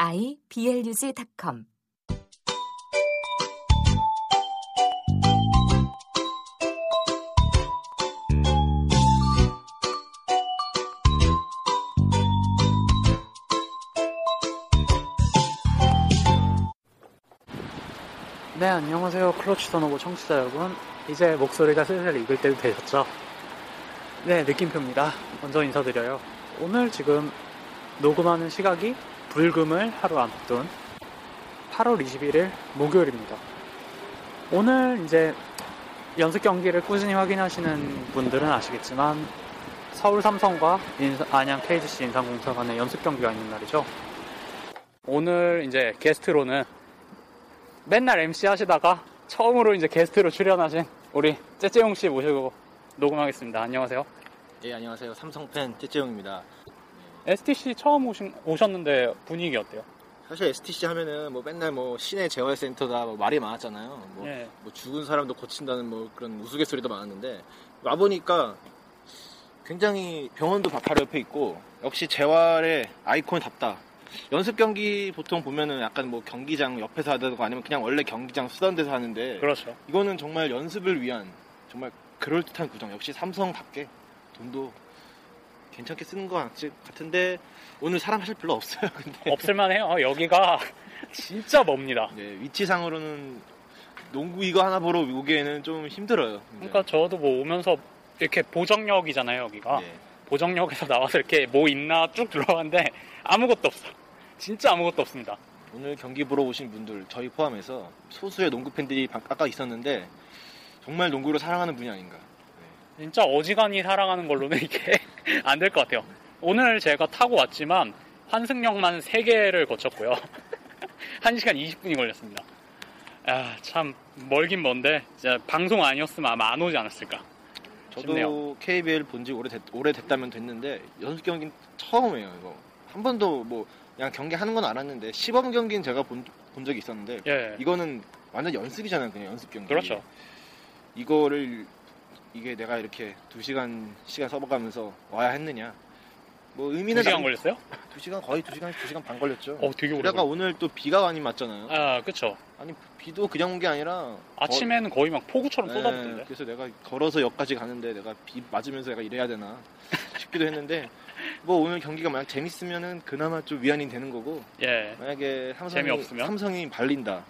iblog.com 네, 안녕하세요. 클러치 선오브 청취자 여러분. 이제 목소리가 슬슬 익을 때도 되셨죠? 네, 느낌표입니다. 먼저 인사드려요. 오늘 지금 녹음하는 시각이 불금을 하루 앞둔 8월 21일 목요일입니다. 오늘 이제 연습 경기를 꾸준히 확인하시는 분들은 아시겠지만 서울 삼성과 안양 KGC 인삼공사 간의 연습 경기가 있는 날이죠. 오늘 이제 게스트로는 맨날 MC 하시다가 처음으로 이제 게스트로 출연하신 우리 째째용 씨 모시고 녹음하겠습니다. 안녕하세요. 예, 안녕하세요. 삼성 팬 째째용입니다. STC 처음 오신, 오셨는데 분위기 어때요? 사실 STC 하면은 뭐 맨날 뭐 시내 재활센터다 뭐 말이 많았잖아요. 뭐, 예. 뭐 죽은 사람도 고친다는 뭐 그런 우스갯소리도 많았는데 와 보니까 굉장히 병원도 바로 옆에 있고 역시 재활의 아이콘답다. 연습 경기 보통 보면은 약간 뭐 경기장 옆에서 하다가 아니면 그냥 원래 경기장 쓰던 데서 하는데 그렇죠. 이거는 정말 연습을 위한 정말 그럴듯한 구정. 역시 삼성답게 돈도 괜찮게 쓰는 것 같- 같은데 오늘 사람 사실 별로 없어요. 근데 없을만해요. 어, 여기가 진짜 멉니다. 네, 위치상으로는 농구 이거 하나 보러 오기에는 좀 힘들어요. 진짜. 그러니까 저도 뭐 오면서 이렇게 보정역이잖아요, 여기가. 네. 보정역에서 나와서 이렇게 뭐 있나 쭉 들어봤는데 아무것도 없어. 진짜 아무것도 없습니다. 오늘 경기 보러 오신 분들 저희 포함해서 소수의 농구 팬들이 바- 아까 있었는데 정말 농구를 사랑하는 분이 아닌가. 진짜 어지간히 살아가는 걸로는 이게 안 될 것 같아요. 오늘 제가 타고 왔지만 환승역만 3개를 거쳤고요. 1시간 20분이 걸렸습니다. 아, 참 멀긴 먼데 진짜 방송 아니었으면 아마 안 오지 않았을까. 저도 싶네요. KBL 본지 오래, 됐, 오래 됐다면 됐는데 연습 경기는 처음이에요. 이거 한 번도 뭐 그냥 경기 하는 건 알았는데 시범 경기는 제가 본, 본 적이 있었는데 예. 이거는 완전 연습이잖아요. 그냥 연습 경기. 그렇죠. 이거를 이게 내가 이렇게 두 시간 시간 써가면서 와야 했느냐? 뭐 의미는 2시간 남- 걸렸어요? 두 시간 거의 두 시간 두 시간 반 걸렸죠. 어, 되게 오래 걸렸 오늘 또 비가 많이 맞잖아요. 아, 그쵸. 아니 비도 그냥 온 게 아니라 아침에는 거 의 막 폭우처럼 네, 쏟아붓던데. 그래서 내가 걸어서 역까지 가는데 내가 비 맞으면서 내가 이래야 되나 싶기도 했는데 뭐 오늘 경기가 만약 재밌으면은 그나마 좀 위안이 되는 거고 예. 만약에 삼성이 재미없으면? 삼성이 발린다.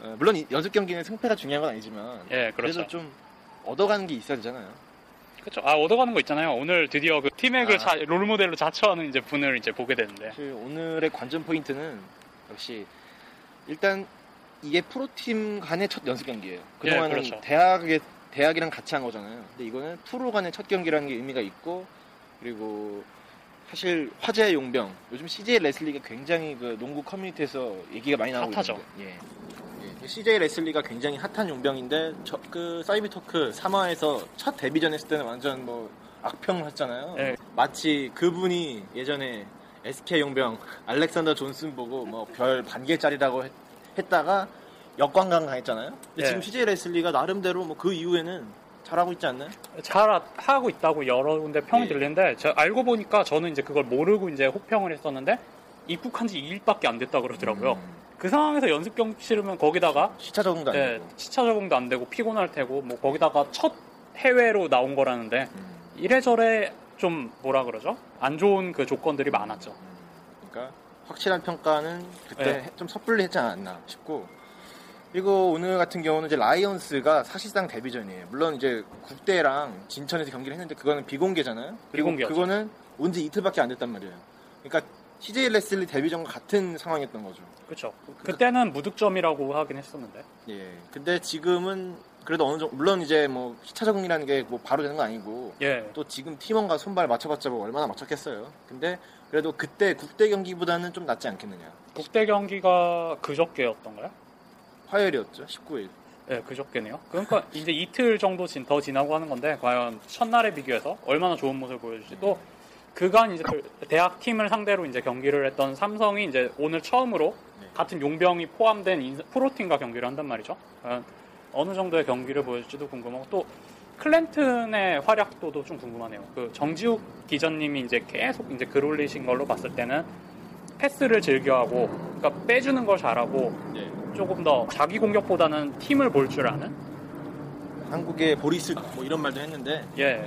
어, 물론 이 연습 경기는 승패가 중요한 건 아니지만 예, 그래도 그렇죠. 좀 얻어가는 게 있어야 되잖아요. 그쵸. 아, 얻어가는 거 있잖아요. 오늘 드디어 그 티맥을 아. 자- 롤모델로 자처하는 이제 분을 이제 보게 되는데. 사실 오늘의 관전 포인트는 역시 일단 이게 프로팀 간의 첫 연습 경기예요. 그동안은 그렇죠. 대학에 대학이랑 같이 한 거잖아요. 근데 이거는 프로 간의 첫 경기라는 게 의미가 있고 그리고 사실 화제의 용병 요즘 CJ 레슬리가 굉장히 그 농구 커뮤니티에서 얘기가 많이 나오고 핫하죠. 있는데 예. 예, CJ 레슬리가 굉장히 핫한 용병인데 저, 그 사이비 토크 3화에서 첫 데뷔전 했을 때는 완전 뭐 악평을 했잖아요. 예. 마치 그분이 예전에 SK 용병 알렉산더 존슨 보고 뭐 별 반개짜리라고 했, 다가 역관광 당했잖아요. 근데 예. 지금 CJ 레슬리가 나름대로 뭐 그 이후에는 잘하고 있지 않나요? 잘 하- 하고 있다고 여러 군데 평이 예. 들리는데 저 알고 보니까 저는 이제 그걸 모르고 이제 혹평을 했었는데 입국한 지 2일밖에 안 됐다 그러더라고요. 음, 그 상황에서 연습 경기 치르면 거기다가 시차 적응도 안 예, 되고. 시차 적응도 안 되고 피곤할 테고 뭐 거기다가 첫 해외로 나온 거라는데 음, 이래저래 좀 뭐라 그러죠? 안 좋은 그 조건들이 많았죠. 그러니까 확실한 평가는 그때 예. 좀 섣불리 했지 않았나 싶고 그리고 오늘 같은 경우는 이제 라이언스가 사실상 데뷔전이에요. 물론 이제 국대랑 진천에서 경기를 했는데 그거는 비공개잖아요. 그리고 비공개였죠. 그거는 온 지 이틀밖에 안 됐단 말이에요. 그러니까 CJ 레슬리 데뷔전과 같은 상황이었던 거죠. 그렇죠. 그때는 무득점이라고 하긴 했었는데. 예. 근데 지금은 그래도 어느 정도 물론 이제 뭐 시차 적응이라는 게 뭐 바로 되는 건 아니고 예. 또 지금 팀원과 손발 맞춰봤자 뭐 얼마나 맞췄겠어요. 근데 그래도 그때 국대 경기보다는 좀 낫지 않겠느냐. 국대 경기가 그저께였던가요? 화요일이었죠. 19일. 예, 그저께네요. 그러니까 이제 이틀 정도 진- 더 지나고 하는 건데 과연 첫날에 비교해서 얼마나 좋은 모습을 보여줄지 또 그간 이제 그 대학 팀을 상대로 이제 경기를 했던 삼성이 이제 오늘 처음으로 네. 같은 용병이 포함된 인- 프로팀과 경기를 한단 말이죠. 어느 정도의 경기를 보여줄지도 궁금하고 또 클랜튼의 활약도 좀 궁금하네요. 그 정지욱 기자님이 이제 계속 이제 글 올리신 걸로 봤을 때는 패스를 즐겨하고 그러니까 빼주는 걸 잘하고 네. 조금 더 자기 공격보다는 팀을 볼 줄 아는 한국의 보리스 뭐 이런 말도 했는데 예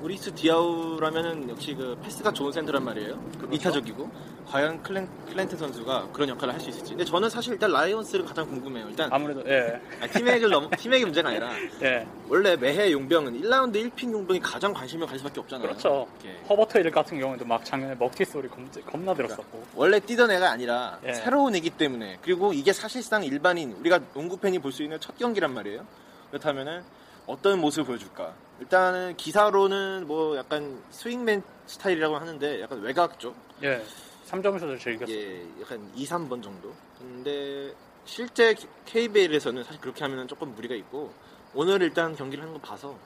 보리스 디아우라면은 역시 그 패스가 좋은 센터란 말이에요. 그 그렇죠. 이타적이고 과연 클랜, 클랜턴 선수가 그런 역할을 할 수 있을지. 근데 저는 사실 일단 라이언스를 가장 궁금해요. 일단 아무래도 예 아니, 팀액을 넘 팀액의 문제가 아니라 예. 원래 매해 용병은 1라운드 1 pick 용병이 가장 관심을 가질 수밖에 없잖아요. 그렇죠. 이렇게. 허버트 일 같은 경우에도 막 작년에 먹튀 소리 겁, 겁나 들었었고 원래 뛰던 애가 아니라 예. 새로운 애기 때문에 그리고 이게 사실상 일반인 우리가 농구 팬이 볼 수 있는 첫 경기란 말이에요. 그렇다면은 어떤 모습을 보여줄까? 일단은 기사로는 뭐 약간 스윙맨 스타일이라고 하는데 약간 외곽 쪽, 예 3점 슛을 즐겼어요. 예, 약간 2, 3번 정도. 근데 실제 KBL에서는 사실 그렇게 하면 조금 무리가 있고 오늘 일단 경기를 하는 거 봐서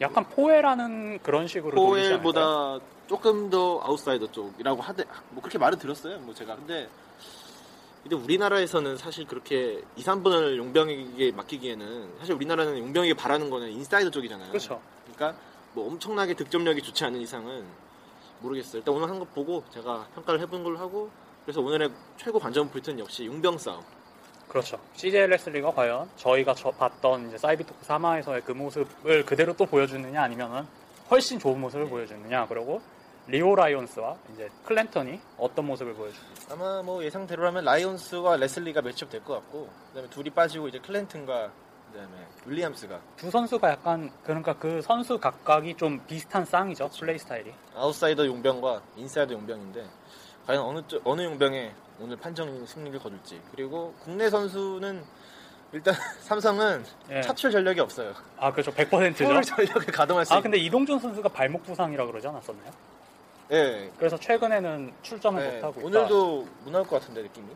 약간 포에라는 그런 식으로? 포엘보다 조금 더 아웃사이더 쪽이라고 하대 뭐 그렇게 말을 들었어요 뭐 제가 근데 근데 우리나라에서는 사실 그렇게 2, 3번을 용병에게 맡기기에는 사실 우리나라는 용병에게 바라는 거는 인사이더 쪽이잖아요 그렇죠. 그러니까 뭐 엄청나게 득점력이 좋지 않은 이상은 모르겠어요 일단 오늘 한거 보고 제가 평가를 해본 걸로 하고 그래서 오늘의 최고 관전 포인트는 역시 용병 싸움 그렇죠. CJ 레슬리가 과연 저희가 저 봤던 이제 사이비토크 3화에서의 그 모습을 그대로 또 보여주느냐 아니면은 훨씬 좋은 모습을 보여주느냐 그리고 리오 라이온스와 이제 클랜턴이 어떤 모습을 보여주느냐 아마 뭐 예상대로라면 라이온스와 레슬리가 match up 될 것 같고 그다음에 둘이 빠지고 이제 클랜튼과 그다음에 윌리엄스가 두 선수가 약간 그러니까 그 선수 각각이 좀 비슷한 쌍이죠 플레이 스타일이 아웃사이더 용병과 인사이더 용병인데 과연 어느 쪽, 어느 용병에 오늘 판정 승리를 거둘지 그리고 국내 선수는 일단 삼성은 예. 차출 전력이 없어요. 아 그렇죠 100%죠 full 전력을 가동할 수 아 있는. 근데 이동준 선수가 발목 부상이라 그러지 않았었나요? 예. 그래서 최근에는 출전을 네, 못 하고 있다 오늘도 못 나올 것 같은데 느낌이.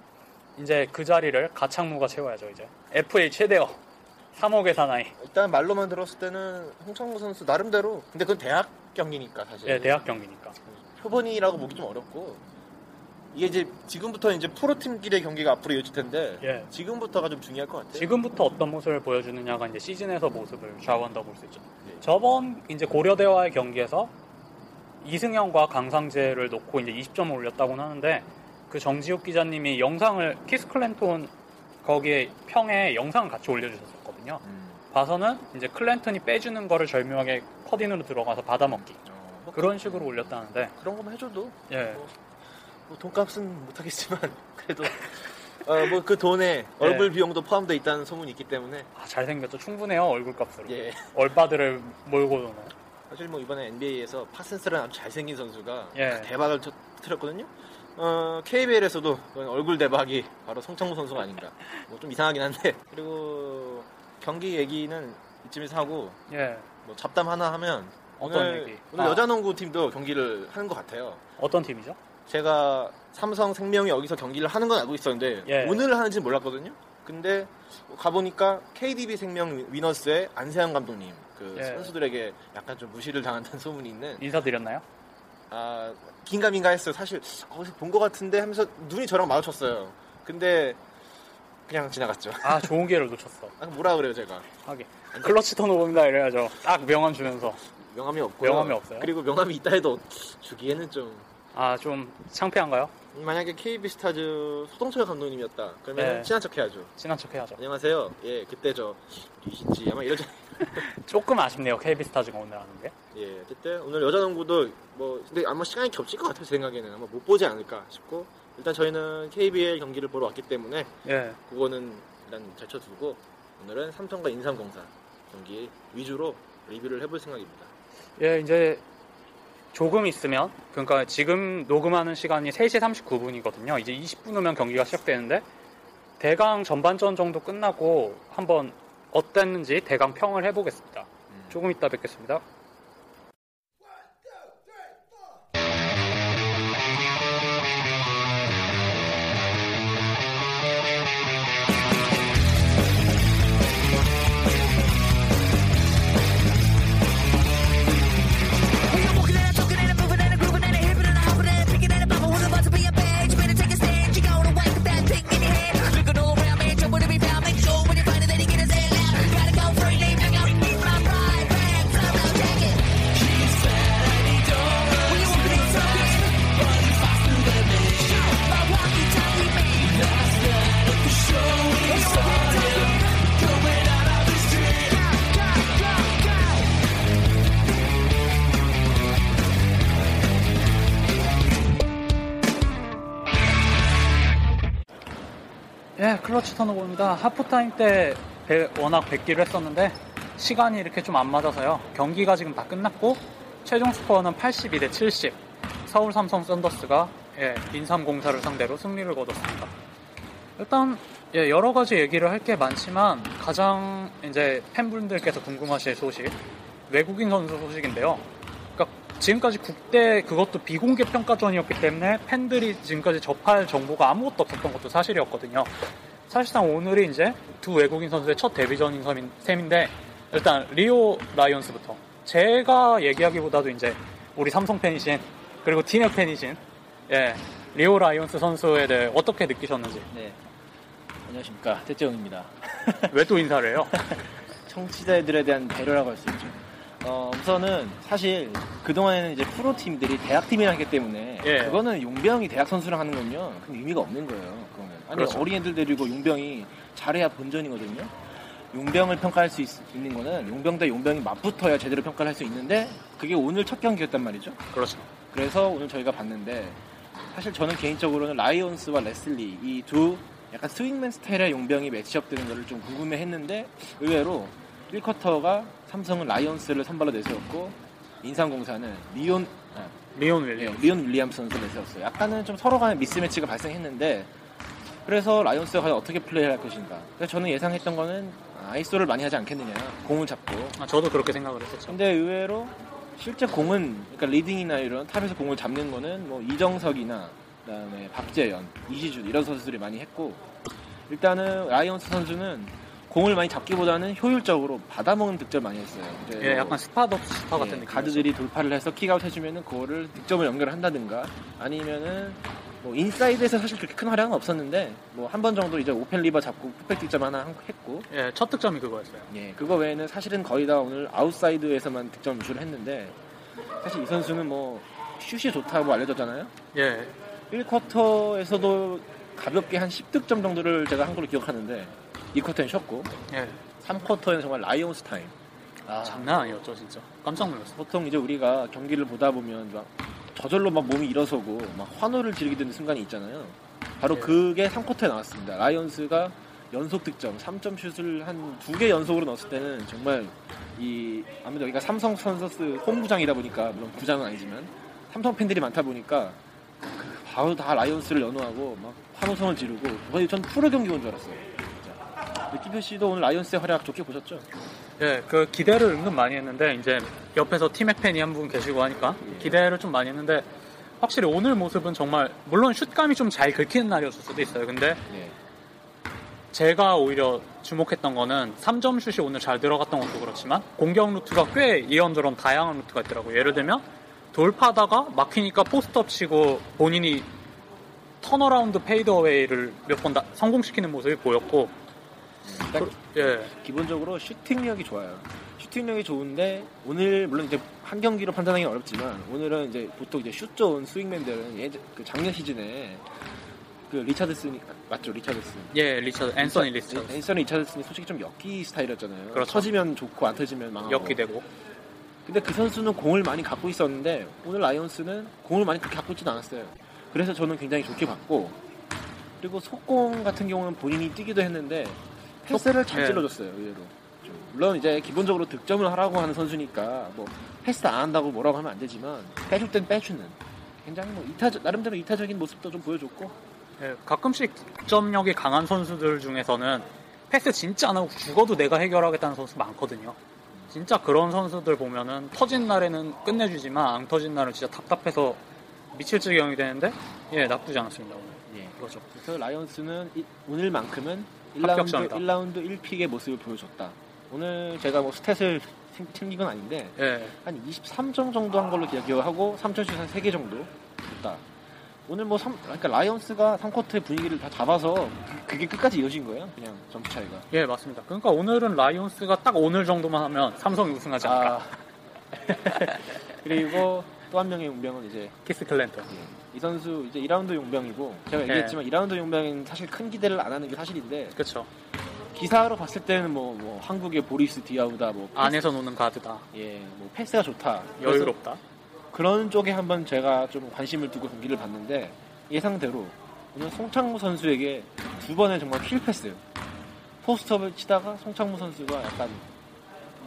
이제 그 자리를 가창무가 채워야죠 이제 FA 최대어 3억의 사나이 일단 말로만 들었을 때는 홍창모 선수 나름대로 근데 그건 대학 경기니까 사실. 예 대학 경기니까 표본이라고 보기 좀 어렵고 이게 이제 지금부터 이제 프로팀끼리의 경기가 앞으로 이어질 텐데 예 지금부터가 좀 중요할 것 같아요. 지금부터 어떤 모습을 보여주느냐가 이제 시즌에서 모습을 좌우한다고 볼 수 있죠. 네. 저번 이제 고려대와의 경기에서 이승현과 강상재를 놓고 이제 20점을 올렸다고는 하는데 그 정지욱 기자님이 영상을 키스 클랜톤 거기에 평에 영상을 같이 올려주셨었거든요. 음. 봐서는 이제 클랜턴이 빼주는 거를 절묘하게 cut in으로 들어가서 받아먹기. 어, 뭐 그런 식으로 올렸다는데. 그런 것만 해줘도 예. 뭐 돈값은 못하겠지만 그래도 어, 뭐 그 돈에 얼굴 비용도 포함되어 있다는 소문이 있기 때문에. 아, 잘생겼죠. 충분해요 얼굴값으로. 예. 얼빠들을 몰고 도는 사실 뭐 이번에 NBA에서 파슨스라는 아주 잘생긴 선수가 예. 대박을 터- 터뜨렸거든요. 어, KBL에서도 얼굴 대박이 바로 송창무 선수가 아닌가. 뭐 좀 이상하긴 한데 그리고 경기 얘기는 이쯤에서 하고 예 뭐 잡담 하나 하면 어떤 오늘, 얘기? 오늘 아. 여자 농구 팀도 경기를 하는 것 같아요. 어떤 팀이죠? 제가 삼성 생명이 여기서 경기를 하는 건 알고 있었는데 예. 오늘 하는지는 몰랐거든요. 근데 가보니까 KDB 생명 위너스의 안세현 감독님 그 예. 선수들에게 약간 좀 무시를 당한다는 소문이 있는 인사드렸나요? 아 긴가민가 했어요. 사실 어디서 본 것 같은데 하면서 눈이 저랑 마주쳤어요. 근데 그냥 지나갔죠. 아 좋은 기회를 놓쳤어 아, 뭐라 그래요 제가 하긴 클러치 턴오버입니다 이래야죠 딱 명함 주면서 명함이 없고요. 명함이 없어요? 그리고 명함이 있다 해도 주기에는 좀 아 좀 창피한가요? 만약에 KB 스타즈 소동철 감독님이었다 그러면 네. 친한 척 해야죠. 친한 척 해야죠 안녕하세요. 예, 그때 저 이신지 아마 이러죠. 조금 아쉽네요 KB스타즈가 오늘 하는 게 예, 그때 오늘 여자 농구도 뭐 근데 아마 시간이 겹칠 것 같아요. 제 생각에는 아마 못 보지 않을까 싶고 일단 저희는 KBL 경기를 보러 왔기 때문에 예. 그거는 일단 제쳐두고 오늘은 삼성과 인삼공사 경기 위주로 리뷰를 해볼 생각입니다. 예, 이제 조금 있으면 그러니까 지금 녹음하는 시간이 3시 39분이거든요. 이제 20분 후면 경기가 시작되는데 대강 전반전 정도 끝나고 한번 어땠는지 대강 평을 해보겠습니다. 음. 조금 이따 뵙겠습니다. 예, clutch turnover입니다. 하프타임 때 배- 워낙 뵙기로 했었는데 시간이 이렇게 좀 안 맞아서요. 경기가 지금 다 끝났고 최종 스코어는 82 대 70. 서울 삼성 썬더스가 예, 인삼공사를 상대로 승리를 거뒀습니다. 일단 예, 여러 가지 얘기를 할 게 많지만 가장 이제 팬분들께서 궁금하실 소식 외국인 선수 소식인데요. 지금까지 국대 그것도 비공개 평가전이었기 때문에 팬들이 지금까지 접할 정보가 아무것도 없었던 것도 사실이었거든요. 사실상 오늘이 이제 두 외국인 선수의 첫 데뷔전인 셈인- 셈인데 일단 리오 라이온스부터 제가 얘기하기보다도 이제 우리 삼성 팬이신 그리고 티넥 팬이신 예 리오 라이온스 선수에 대해 어떻게 느끼셨는지 네. 안녕하십니까. 태재웅입니다. 왜 또 인사를 해요? 청취자들에 대한 배려라고 할 수 있죠. 어, 우선은 사실 그동안에는 이제 프로팀들이 대학팀이랑 했기 때문에 예. 그거는 용병이 대학 선수랑 하는 건요. 큰 의미가 없는 거예요. 그거는. 아니 그렇죠. 어린 애들 데리고 용병이 잘해야 본전이거든요. 용병을 평가할 수 있, 는 거는 용병 대 용병이 맞붙어야 제대로 평가를 할 수 있는데 그게 오늘 첫 경기였단 말이죠. 그렇죠. 그래서 오늘 저희가 봤는데 사실 저는 개인적으로는 라이온스와 레슬리 이 두 약간 스윙맨 스타일의 용병이 match up 되는 거를 좀 궁금해 했는데 의외로 1쿼터가 삼성은 라이온스를 선발로 내세웠고 인삼공사는 리온 아, 리온 예, 윌리엄. 리온 윌리엄스 선수를 내세웠어요. 약간은 좀 서로 간의 mismatch가 발생했는데 그래서 라이온스가 과연 어떻게 플레이할 것인가. 그래서 저는 예상했던 거는 iso를 많이 하지 않겠느냐. 공을 잡고. 아, 저도 그렇게 생각을 했었죠. 근데 의외로 실제 공은 그러니까 leading이나 이런 top에서 공을 잡는 거는 뭐 이정석이나 그다음에 박재현, 이시준 이런 선수들이 많이 했고 일단은 라이온스 선수는 공을 많이 잡기보다는 효율적으로 받아먹는 득점 많이 했어요. 예, 뭐 약간 spot-up shooter 같은 예, 느낌. 가드들이 돌파를 해서 kick out 해주면은 그거를 득점을 연결한다든가 아니면은 뭐 인사이드에서 사실 그렇게 큰 활약은 없었는데 뭐 한 번 정도 이제 오펜 리바 잡고 putback 득점 하나 한- 했고 예, 첫 득점이 그거였어요. 예, 그거 외에는 사실은 거의 다 오늘 아웃사이드에서만 득점 유출을 했는데 사실 이 선수는 뭐 슛이 좋다고 알려졌잖아요. 예, 1쿼터에서도 가볍게 한 10득점 정도를 제가 한 걸로 기억하는데 2쿼터는 쉬었고 예. 3쿼터에는 정말 라이온스 타임. 아, 장난 아니었죠, 진짜. 깜짝 놀랐어. 보통 이제 우리가 경기를 보다 보면 막 저절로 막 몸이 일어서고 막 환호를 지르게 되는 순간이 있잖아요. 바로 네. 그게 3쿼터에 나왔습니다. 라이언스가 연속 득점, 3점 슛을 한 두 개 연속으로 넣었을 때는 정말 이 아무래도 여기가 삼성 썬더스 홈구장이다 보니까 물론 구장은 아니지만 삼성 팬들이 많다 보니까 그 바로 다 라이언스를 연호하고 막 환호성을 지르고 거의 전 프로 경기 온 줄 알았어요. 진짜. 느낌표 씨도 오늘 라이언스의 활약 좋게 보셨죠? 예, 그 기대를 은근 많이 했는데 이제 옆에서 팀의 팬이 한 분 계시고 하니까 예. 기대를 좀 많이 했는데 확실히 오늘 모습은 정말 물론 슛감이 좀 잘 긁히는 날이었을 수도 있어요. 근데 네. 제가 오히려 주목했던 거는 3점 슛이 오늘 잘 들어갔던 것도 그렇지만 공격 루트가 꽤 이런저런 다양한 루트가 있더라고요. 예를 들면 돌파다가 막히니까 post up 치고 본인이 turnaround fadeaway를 몇 번 성공시키는 모습이 보였고 딱 예, 기본적으로 슈팅력이 좋아요. 슈팅력이 좋은데 오늘 물론 이제 한 경기로 판단하기는 어렵지만 오늘은 이제 보통 이제 슛 좋은 swingman들은 예전 그 작년 시즌에 그 리차드슨이 맞죠 리차드슨 예, 리처드 앤서니 리처드 앤서니 리차드슨이 솔직히 좀 엮기 스타일이었잖아요. 그렇죠. 터지면 좋고 안 터지면 망하고. 엮기되고 근데 그 선수는 공을 많이 갖고 있었는데 오늘 라이온스는 공을 많이 그렇게 갖고 있지는 않았어요. 그래서 저는 굉장히 좋게 봤고 그리고 속공 같은 경우는 본인이 뛰기도 했는데 패스를 잘 예. 찔러줬어요 의외로. 좀. 물론 이제 기본적으로 득점을 하라고 하는 선수니까 뭐 패스 안 한다고 뭐라고 하면 안 되지만 빼줄 땐 빼주는 굉장히 뭐 이타적 나름대로 이타적인 모습도 좀 보여줬고 예, 가끔씩 득점력이 강한 선수들 중에서는 패스 진짜 안 하고 죽어도 내가 해결하겠다는 선수 많거든요. 진짜 그런 선수들 보면은 터진 날에는 끝내주지만 안 터진 날은 진짜 답답해서 미칠 지경이 되는데 예 나쁘지 않았습니다 오늘 예. 그거죠. 그래서 라이언스는 이- 오늘만큼은 합격점이다. 1라운드, 1라운드 1 pick의 모습을 보여줬다. 오늘 제가 뭐 stat을 챙- 챙긴 건 아닌데 예, 한 23점 정도 한 걸로 기억- 기억하고 3점슛 한 3개 정도 줬다. 오늘 뭐 삼, 그러니까 라이언스가 3쿼터의 분위기를 다 잡아서 그- 그게 끝까지 이어진 거예요. 그냥 점수 차이가. 예 맞습니다. 그러니까 오늘은 라이온스가 딱 오늘 정도만 하면 삼성이 우승하지 않을까. 아. 그리고 또 한 명의 용병은 이제 키스 클랜턴. 예, 이 선수 이제 2라운드 용병이고 제가 예. 얘기했지만 2라운드 용병은 사실 큰 기대를 안 하는 게 사실인데 그렇죠. 기사로 봤을 때는 뭐, 뭐 한국의 보리스 디아우다 뭐 패스, 안에서 노는 가드다. 예, 뭐 패스가 좋다. 여유롭다. 그런 쪽에 한번 제가 좀 관심을 두고 경기를 봤는데 예상대로 오늘 송창무 선수에게 두 번의 정말 kill pass post up을 치다가 송창무 선수가 약간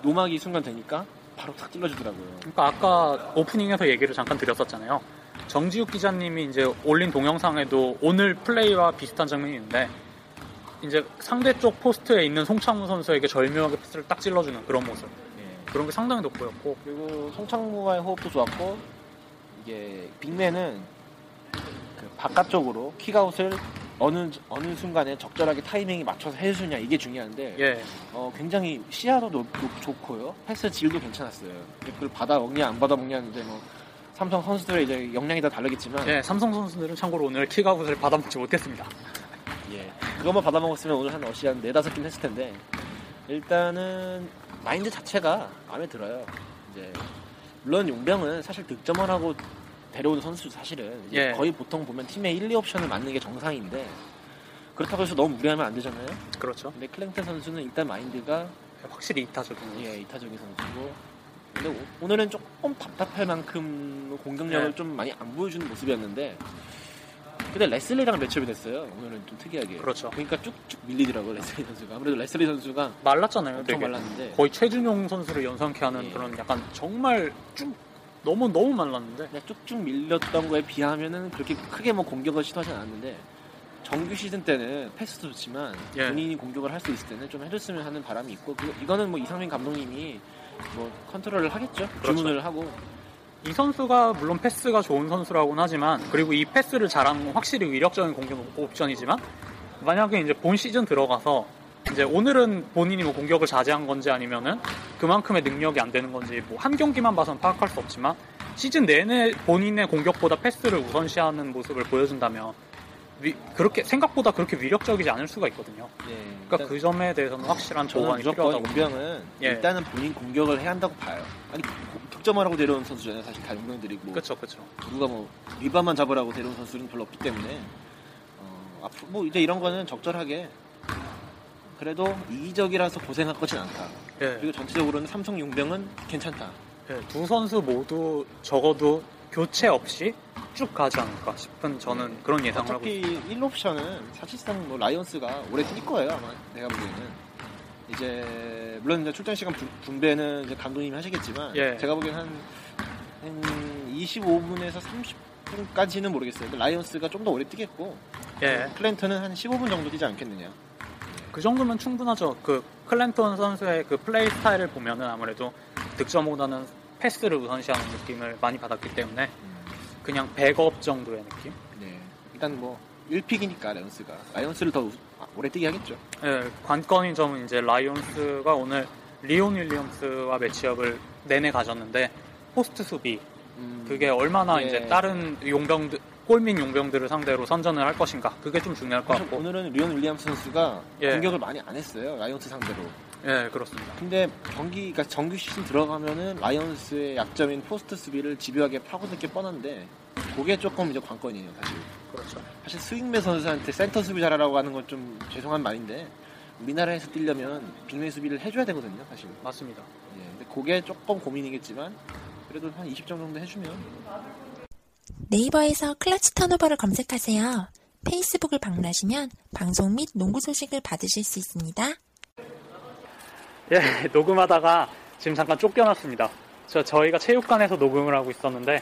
노마크가 순간 되니까 바로 탁 찔러주더라고요. 그러니까 아까 오프닝에서 얘기를 잠깐 드렸었잖아요. 정지욱 기자님이 이제 올린 동영상에도 오늘 플레이와 비슷한 장면이 있는데 이제 상대 쪽 포스트에 있는 송창무 선수에게 절묘하게 패스를 딱 찔러주는 그런 모습. 예. 그런 게 상당히 돋보였고 그리고 송창무와의 호흡도 좋았고 이게 big man은 그 바깥쪽으로 kick out을 어느 어느 순간에 적절하게 타이밍이 맞춰서 해주냐 이게 중요한데 예 어, 굉장히 시야도 높, 높- 좋고요. 패스 질도 괜찮았어요. 그걸 받아 먹냐 안 받아 먹냐는 이제 뭐 삼성 선수들의 이제 역량이 다 다르겠지만 예, 삼성 선수들은 참고로 오늘 킥아웃을 받아 먹지 못했습니다. 예. 그것만 받아 먹었으면 오늘 한 어시 한 네다섯 개는 했을 텐데 일단은 마인드 자체가 마음에 들어요. 이제 물론 용병은 사실 득점을 하고 데려온 선수 사실은 예. 거의 보통 보면 팀의 1, 2 옵션을 맡는 게 정상인데 그렇다고 해서 너무 무리하면 안 되잖아요. 그렇죠. 근데 클랜턴 선수는 일단 mind가 확실히 이타적인. 예, 이타적인 선수고. 근데 오, 늘은 조금 답답할 만큼 공격력을 네. 좀 많이 안 보여주는 모습이었는데. 근데 레슬리랑 match up이 됐어요. 오늘은 좀 특이하게. 그렇죠. 그러니까 쭉쭉 밀리더라고요, 레슬리 선수가. 아무래도 레슬리 선수가 말랐잖아요. 엄청 되게. 말랐는데. 거의 최준용 선수를 연상케 하는 예. 그런 약간 정말 쭉 너무 너무 말랐는데 그냥 쭉쭉 밀렸던 거에 비하면은 그렇게 크게 뭐 공격을 시도하진 않았는데 정규 시즌 때는 패스도 좋지만 예. 본인이 공격을 할 수 있을 때는 좀 해줬으면 하는 바람이 있고 그, 이거는 뭐 이상민 감독님이 뭐 컨트롤을 하겠죠 그렇죠. 주문을 하고 이 선수가 물론 패스가 좋은 선수라고는 하지만 그리고 이 패스를 잘하는 건 확실히 위력적인 공격 옵션이지만 만약에 이제 본 시즌 들어가서 이제 오늘은 본인이 뭐 공격을 자제한 건지 아니면은 그만큼의 능력이 안 되는 건지 뭐 한 경기만 봐서는 파악할 수 없지만 시즌 내내 본인의 공격보다 패스를 우선시하는 모습을 보여준다면 위- 그렇게 생각보다 그렇게 위력적이지 않을 수가 있거든요. 예, 그러니까 그 점에 대해서는 확실한 저는 무조건 필요하다고. 용병은 예. 일단은 본인 공격을 해야 한다고 봐요 아니 고- 득점하라고 데려온 선수잖아요 사실 다 용병들이고 그렇죠, 그렇죠. 누가 뭐 리바만 잡으라고 데려온 선수는 별로 없기 때문에 어, 앞으로 뭐 이제 이런 거는 적절하게 그래도 이기적이라서 고생할 것 같진 않다. 예. 그리고 전체적으로는 삼성 용병은 괜찮다. 예, 두 선수 모두 적어도 교체 없이 쭉 가지 않을까 싶은 저는 그런 예상을 하고 어차피 있습니다. 1옵션은 사실상 뭐 라이언스가 오래 뛸 거예요 아마 내가 보기에는 이제 물론 이제 출전 시간 분- 분배는 이제 감독님이 하시겠지만 예. 제가 보기엔 한, 한 25분에서 30분까지는 모르겠어요. 근데 라이언스가 좀 더 오래 뛰겠고 예, 클랜턴은 한 15분 정도 뛰지 않겠느냐. 그 정도면 충분하죠. 그 클랜턴 선수의 그 플레이 스타일을 보면은 아무래도 득점보다는 패스를 우선시하는 느낌을 많이 받았기 때문에 그냥 백업 정도의 느낌. 네. 일단 뭐 1 pick이니까 라이언스가 라이언스를 더 우- 아, 오래 뛰게 하겠죠. 예, 관건인 점은 이제 라이온스가 오늘 리온 윌리엄스와 match up을 내내 가졌는데 포스트 수비 음, 그게 얼마나 예. 이제 다른 용병들 골밑 용병들을 상대로 선전을 할 것인가 그게 좀 중요할 것 같고 오늘은 리온 윌리엄스 선수가 예. 공격을 많이 안 했어요. 라이언스 상대로. 예 그렇습니다 근데 경기, 그러니까 정규 시즌 들어가면은 라이언스의 약점인 포스트 수비를 집요하게 파고들 게 뻔한데 그게 조금 이제 관건이에요, 사실. 그렇죠 사실 스윙맨 선수한테 센터 수비 잘하라고 하는 건 좀 죄송한 말인데 우리나라에서 뛰려면 big man 수비를 해줘야 되거든요, 사실. 맞습니다 예, 근데 그게 조금 고민이겠지만 그래도 한 20점 정도 해주면 네이버에서 클러치 턴오버를 검색하세요. 페이스북을 방문하시면 방송 및 농구 소식을 받으실 수 있습니다. 예, 녹음하다가 지금 잠깐 쫓겨났습니다. 저, 저희가 체육관에서 녹음을 하고 있었는데,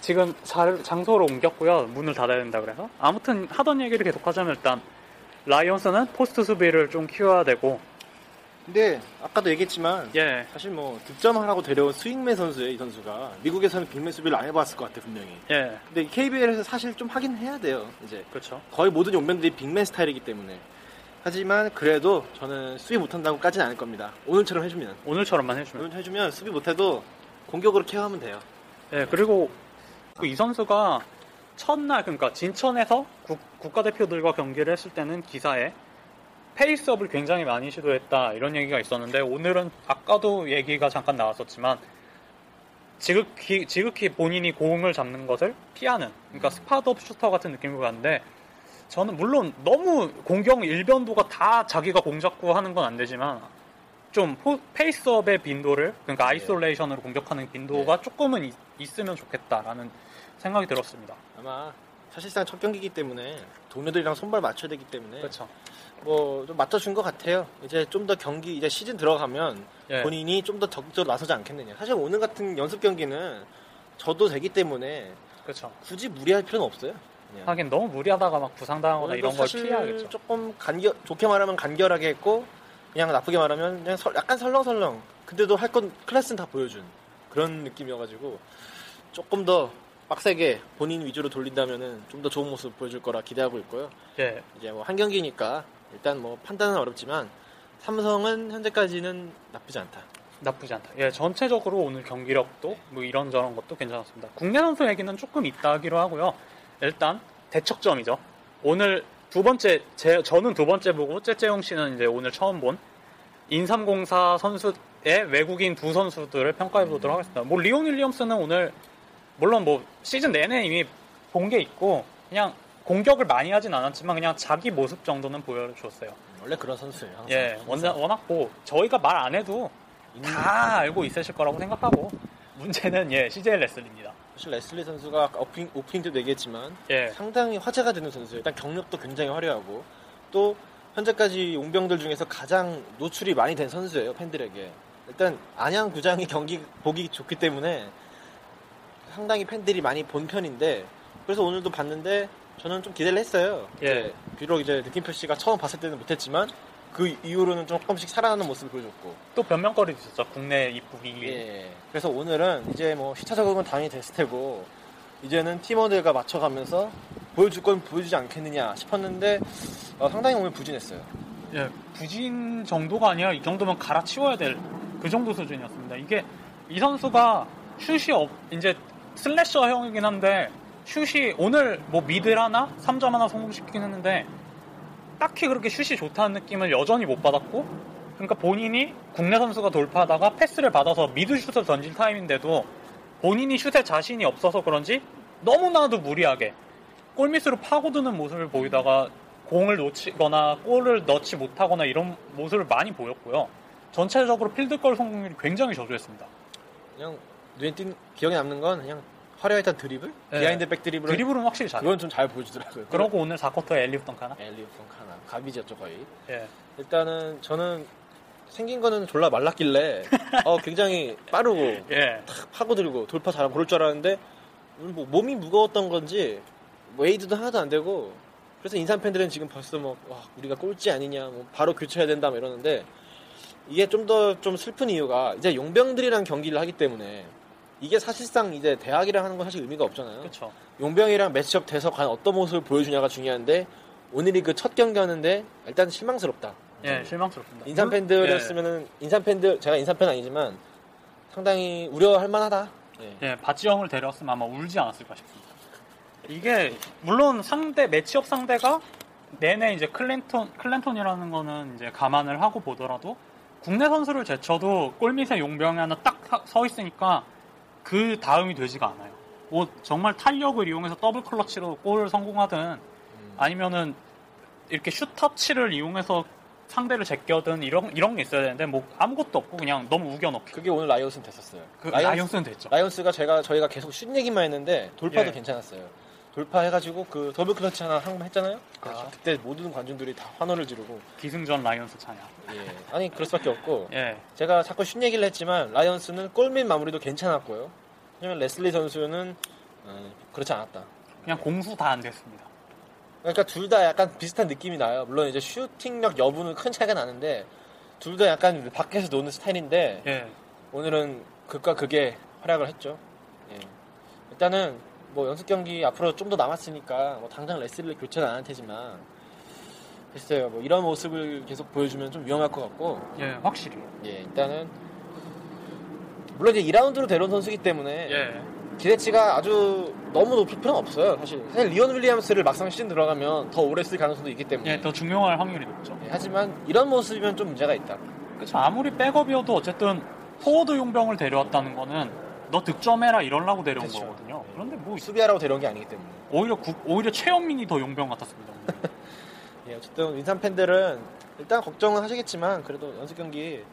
지금 자- 장소로 옮겼고요. 문을 닫아야 된다 그래서. 아무튼 하던 얘기를 계속 하자면 일단, 라이온스는 포스트 수비를 좀 키워야 되고, 근데 아까도 얘기했지만 예, 사실 뭐 득점하라고 데려온 스윙맨 선수예요 이 선수가. 미국에서는 big man 수비를 안 해봤을 것 같아 분명히. 예, 근데 KBL에서 사실 좀 하긴 해야 돼요 이제. 그렇죠. 거의 모든 용병들이 big man 스타일이기 때문에. 하지만 그래도 저는 수비 못한다고까지는 않을 겁니다. 오늘처럼 해주면. 오늘처럼만 해주면. 오늘 해주면 수비 못해도 공격으로 care하면 돼요. 예, 그리고 그이 선수가 첫날, 그러니까 진천에서 국, 국가대표들과 경기를 했을 때는 기사에 face-up을 굉장히 많이 시도했다 이런 얘기가 있었는데 오늘은 아까도 얘기가 잠깐 나왔었지만 지극히, 지극히 본인이 공을 잡는 것을 피하는 그러니까 spot-up shooter 같은 느낌으로 갔는데 저는 물론 너무 공격 일변도가 다 자기가 공 잡고 하는 건 안 되지만 좀 포- face-up의 빈도를 그러니까 isolation으로 공격하는 빈도가 조금은 있, 있으면 좋겠다라는 생각이 들었습니다. 아마 사실상 첫 경기이기 때문에 동료들이랑 손발 맞춰야 되기 때문에 그렇죠. 뭐 좀 맞춰준 것 같아요 이제 좀 더 경기 이제 시즌 들어가면 예. 본인이 좀 더 적극적으로 나서지 않겠느냐 사실 오늘 같은 연습 경기는 저도 되기 때문에 그렇죠. 굳이 무리할 필요는 없어요 그냥. 하긴 너무 무리하다가 막 부상당하거나 이런 걸 피해야겠죠. 조금 간결 좋게 말하면 간결하게 했고 그냥 나쁘게 말하면 그냥 설- 약간 설렁설렁 근데도 할 건 클래스는 다 보여준 그런 느낌이어가지고 조금 더 빡세게 본인 위주로 돌린다면은 좀 더 좋은 모습 보여줄 거라 기대하고 있고요 예, 이제 뭐 한 경기니까 일단 뭐 판단은 어렵지만 삼성은 현재까지는 나쁘지 않다 나쁘지 않다. 예, 전체적으로 오늘 경기력도 뭐 이런저런 것도 괜찮았습니다. 국내 선수 얘기는 조금 이따 하기로 하고요. 일단 대척점이죠. 오늘 두 번째 제 저는 두 번째 보고 째째용 씨는 이제 오늘 처음 본 인삼공사 선수의 외국인 두 선수들을 평가해 보도록 하겠습니다. 뭐 리온 윌리엄스는 오늘 물론 뭐 시즌 내내 이미 본 게 있고 그냥 공격을 많이 하진 않았지만 그냥 자기 모습 정도는 보여줬어요. 원래 그런 선수예요 항상. 예, 워낙, 워낙 뭐 저희가 말 안 해도 다 알고 있으실 거라고 생각하고 문제는 예 CJ 레슬입니다. 사실 레슬리 선수가 오프닝, 오프닝 때도 얘기했지만 예, 상당히 화제가 되는 선수예요. 일단 경력도 굉장히 화려하고 또 현재까지 용병들 중에서 가장 노출이 많이 된 선수예요 팬들에게. 일단 안양 구장이 경기 보기 좋기 때문에 상당히 팬들이 많이 본 편인데 그래서 오늘도 봤는데 저는 좀 기대를 했어요. 예. 비록 이제 느낌표 씨가 처음 봤을 때는 못했지만 그 이후로는 조금씩 살아나는 모습을 보여줬고 또 변명거리도 있었죠. 국내 입국이 예. 그래서 오늘은 이제 뭐 시차 적응은 당연히 됐을 테고 이제는 팀원들과 맞춰가면서 보여줄 건 보여주지 않겠느냐 싶었는데 어, 상당히 오늘 부진했어요. 예, 부진 정도가 아니라 이 정도면 갈아치워야 될 그 정도 수준이었습니다. 이게 이 선수가 슛이 없, 이제 slasher 형이긴 한데 슛이 오늘 뭐 middle 하나, 3점 하나 성공시키긴 했는데 딱히 그렇게 슛이 좋다는 느낌을 여전히 못 받았고 그러니까 본인이 국내 선수가 돌파하다가 패스를 받아서 mid 슛을 던질 타임인데도 본인이 슛에 자신이 없어서 그런지 너무나도 무리하게 골밑으로 파고드는 모습을 보이다가 공을 놓치거나 골을 넣지 못하거나 이런 모습을 많이 보였고요. 전체적으로 필드골 성공률이 굉장히 저조했습니다. 그냥 눈에 띈 기억에 남는 건 그냥 화려했던 드리블, 네. behind back 드리블 드리블은 확실히 잘해요. 그건 좀 잘 보여주더라고요. 그러고 오늘 4쿼터에 alley-oop 덩크 하나? alley-oop 덩크 하나 garbage였죠 거의. 예. 일단은 저는 생긴 거는 졸라 말랐길래 어, 굉장히 빠르고 예. 탁 파고들고 돌파 잘하고 그럴 줄 알았는데 오늘 뭐 몸이 무거웠던 건지 웨이드도 하나도 안 되고 그래서 인삼 팬들은 지금 벌써 뭐 와, 우리가 꼴찌 아니냐 뭐 바로 교체해야 된다 뭐 이러는데 이게 좀 더좀 슬픈 이유가 이제 용병들이랑 경기를 하기 때문에 이게 사실상 이제 대학이랑 하는 건 사실 의미가 없잖아요. 그렇죠. 용병이랑 매치업 돼서 과연 어떤 모습을 보여주냐가 중요한데 오늘이 그 첫 경기 하는데 일단 실망스럽다. 예, 실망스럽습니다. 인삼 팬들이었으면은 인삼 팬들 제가 인삼 팬 아니지만 상당히 우려할 만하다. 예. 예, 바지형을 데려왔으면 아마 울지 않았을까 싶습니다. 이게 물론 상대 매치업 상대가 내내 이제 클랜턴 클랜턴이라는 거는 이제 감안을 하고 보더라도 국내 선수를 제쳐도 골밑에 용병이 하나 딱 서 있으니까 그 다음이 되지가 않아요. 뭐 정말 탄력을 이용해서 double clutch로 골을 성공하든 음. 아니면은 이렇게 슛 터치를 이용해서 상대를 제껴든 이런 이런 게 있어야 되는데 뭐 아무것도 없고 그냥 너무 우겨넣기. 그게 오늘 라이온스는 됐었어요. 그 라이온스- 라이온스는 됐죠. 라이온스가 제가 저희가 계속 슛 얘기만 했는데 돌파도 예. 괜찮았어요. 돌파해가지고 그 double clutch 하나 한번 했잖아요. 그렇죠. 아, 그때 모든 관중들이 다 환호를 지르고 기승전 라이언스 차냐. 예. 아니 그럴 수밖에 없고 예. 제가 자꾸 슛 얘기를 했지만 라이언스는 골밑 마무리도 괜찮았고요. 하지만 레슬리 선수는 어, 그렇지 않았다. 그냥 공수 다 안 됐습니다. 그러니까 둘 다 약간 비슷한 느낌이 나요. 물론 이제 슈팅력 여부는 큰 차이가 나는데 둘 다 약간 밖에서 노는 스타일인데 예. 오늘은 극과 극의 활약을 했죠. 예. 일단은 뭐 연습 경기 앞으로 좀 더 남았으니까 뭐 당장 레슬리를 교체는 안 할 테지만 글쎄요. 뭐 이런 모습을 계속 보여주면 좀 위험할 것 같고 예, 확실히. 예, 일단은 물론 이제 2라운드로 데려온 선수이기 때문에 예. 기대치가 아주 너무 높을 필요는 없어요. 사실 사실 리온 윌리엄스를 막상 시즌 들어가면 더 오래 쓸 가능성도 있기 때문에 예, 더 중용할 확률이 높죠. 예, 하지만 이런 모습이면 좀 문제가 있다. 그렇죠. 아무리 백업이어도 어쨌든 포워드 용병을 데려왔다는 거는 너 득점해라 이러려고 데려온 그쵸. 거거든요. 그런데 뭐 수비하라고 데려온 게 아니기 때문에. 오히려 국- 오히려 최현민이 더 용병 같았습니다. 예, 어쨌든 인삼 팬들은 일단 걱정은 하시겠지만 그래도 연습 경기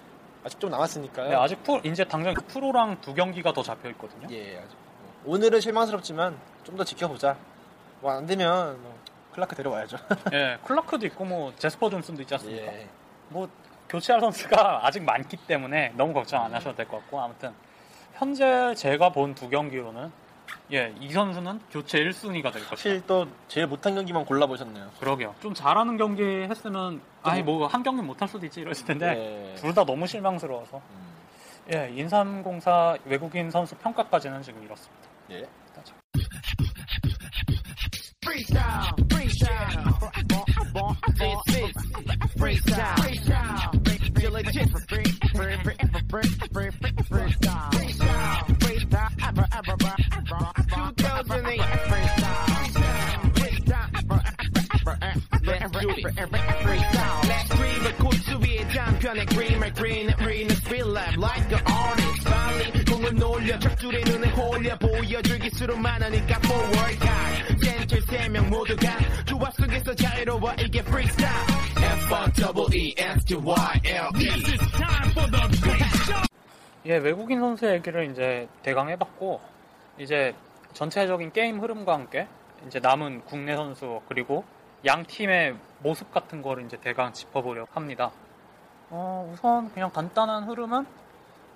아직 좀 남았으니까요. 네, 아직 프로, 이제 당장 프로랑 두 경기가 더 잡혀 있거든요. 예, 아직. 오늘은 실망스럽지만 좀 더 지켜보자. 뭐 안 되면 뭐 클라크 데려와야죠. 예, 클라크도 있고 뭐 제스퍼 존슨도 있지 않습니까? 예. 뭐 교체할 선수가 아직 많기 때문에 너무 걱정 안 하셔도 될 것 같고 아무튼 현재 제가 본 두 경기로는 예, 이 선수는 교체 1순위가 될 것이다. 사실 또 제일 못한 경기만 골라보셨네요. 그러게요. 좀 잘하는 경기 했으면 아니 뭐 한 경기 못할 수도 있지 이랬을 텐데 예. 둘다 너무 실망스러워서 음, 예, 인삼공사 외국인 선수 평가까지는 지금 이렇습니다. 예. 예, 외국인 선수 얘기를 이제 대강 해봤고, 이제 전체적인 게임 흐름과 함께, 이제 남은 국내 선수, 그리고 양 팀의 모습 같은 거를 이제 대강 짚어보려고 합니다. 어, 우선 그냥 간단한 흐름은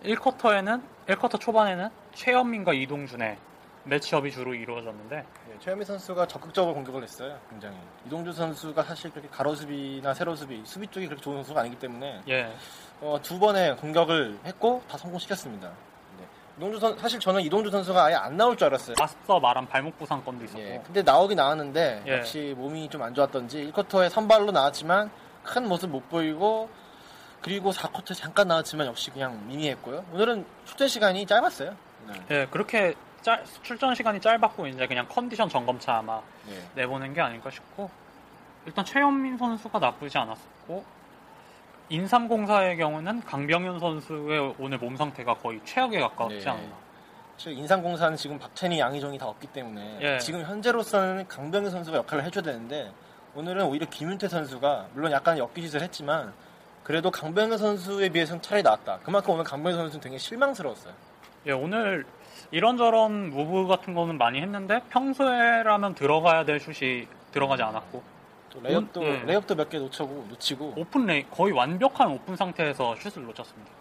1쿼터에는, 1쿼터 초반에는 최현민과 이동준의 매치업이 주로 이루어졌는데, 예, 최현미 선수가 적극적으로 공격을 했어요. 굉장히. 이동주 선수가 사실 그렇게 가로수비나 세로수비, 수비 쪽이 그렇게 좋은 선수가 아니기 때문에 예, 어, 두 번의 공격을 했고 다 성공시켰습니다. 네. 이동주 선 사실 저는 이동주 선수가 아예 안 나올 줄 알았어요. 앞서 말한 발목 부상 건도 있었고, 예, 근데 나오긴 나왔는데 예. 역시 몸이 좀 안 좋았던지 1쿼터에 선발로 나왔지만 큰 모습 못 보이고 그리고 4쿼터에 잠깐 나왔지만 역시 그냥 미미했고요. 오늘은 출전 시간이 짧았어요. 네. 예, 그렇게 짤- 출전 시간이 짧았고, 이제 그냥 컨디션 점검차 아마 예. 내보낸 게 아닐까 싶고 일단 최현민 선수가 나쁘지 않았고 인삼공사의 경우는 강병현 선수의 오늘 몸 상태가 거의 최악에 가까웠지 네. 않나 인삼공사는 지금 박찬희, 양희종이 다 없기 때문에 예. 지금 현재로서는 강병희 선수가 역할을 해줘야 되는데 오늘은 오히려 김윤태 선수가 물론 약간 엮기짓을 했지만 그래도 강병희 선수에 비해서는 차라리 나았다. 그만큼 오늘 강병희 선수는 되게 실망스러웠어요. 예, 오늘 이런저런 무브 같은 거는 많이 했는데 평소에라면 들어가야 될 슛이 들어가지 않았고 또 레이업도 예. 레이업도 몇 개 놓치고 놓치고 오픈 레이 거의 완벽한 오픈 상태에서 슛을 놓쳤습니다.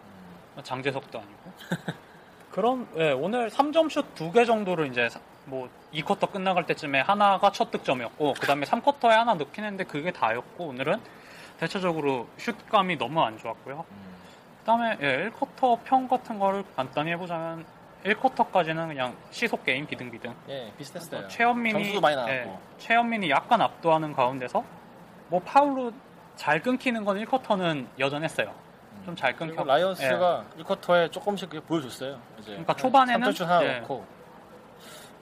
음, 장재석도 아니고 그런 예, 오늘 3점 슛 두 개 정도를 이제 사- 뭐 2쿼터 끝나갈 때쯤에 하나가 첫 득점이었고 그 다음에 3쿼터에 하나 넣긴 했는데 그게 다였고 오늘은 대체적으로 슛감이 너무 안 좋았고요. 음. 그 다음에 예, 1쿼터 평 같은 거를 간단히 해보자면 1쿼터까지는 그냥 시소 게임 비등비등 예 비슷했어요. 최현민이. 예, 최현민이 약간 압도하는 가운데서 뭐 파울로 잘 끊기는 건 1쿼터는 여전했어요. 좀잘 끊겨. 라이언스가 1쿼터에 조금씩 보여줬어요. 이제 그러니까 초반에는 3점슛 하나 예. 넣고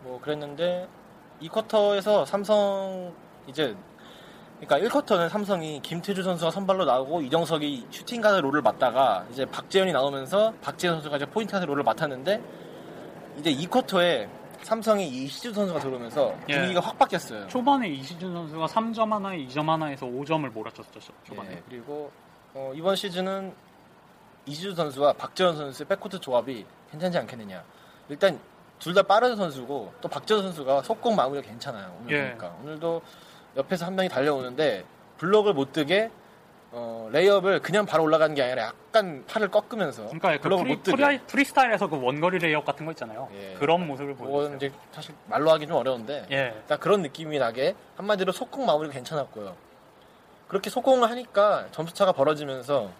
뭐 그랬는데 2쿼터에서 삼성 이제 그러니까 1쿼터는 삼성이 김태주 선수가 선발로 나오고 이정석이 슈팅 가드 role을 맡다가 이제 박재현이 나오면서 박재현 선수가 이제 포인트 가드 role을 맡았는데 이제 2쿼터에 삼성이 이시준 선수가 들어오면서 예. 분위기가 확 바뀌었어요. 초반에 이시준 선수가 3점 하나에 2점 하나에서 5점을 몰아쳤죠 초반에. 예, 그리고 어, 이번 시즌은 이시준 선수와 박재현 선수의 백코트 조합이 괜찮지 않겠느냐. 일단 둘 다 빠른 선수고 또 박재현 선수가 속공 마무리가 괜찮아요. 오늘 예. 보니까 오늘도 옆에서 한 명이 달려오는데 블럭을 못 뜨게 어, 레이업을 그냥 바로 올라가는 게 아니라 약간 팔을 꺾으면서 그러니까 그 프리, 못. 프리, 프리스타일에서 그 원거리 레이업 같은 거 있잖아요. 예. 그런 모습을 보여줬어요. 이제 사실 말로 하기 좀 어려운데 예. 딱 그런 느낌이 나게 한마디로 속공 마무리가 괜찮았고요. 그렇게 속공을 하니까 점수 차가 벌어지면서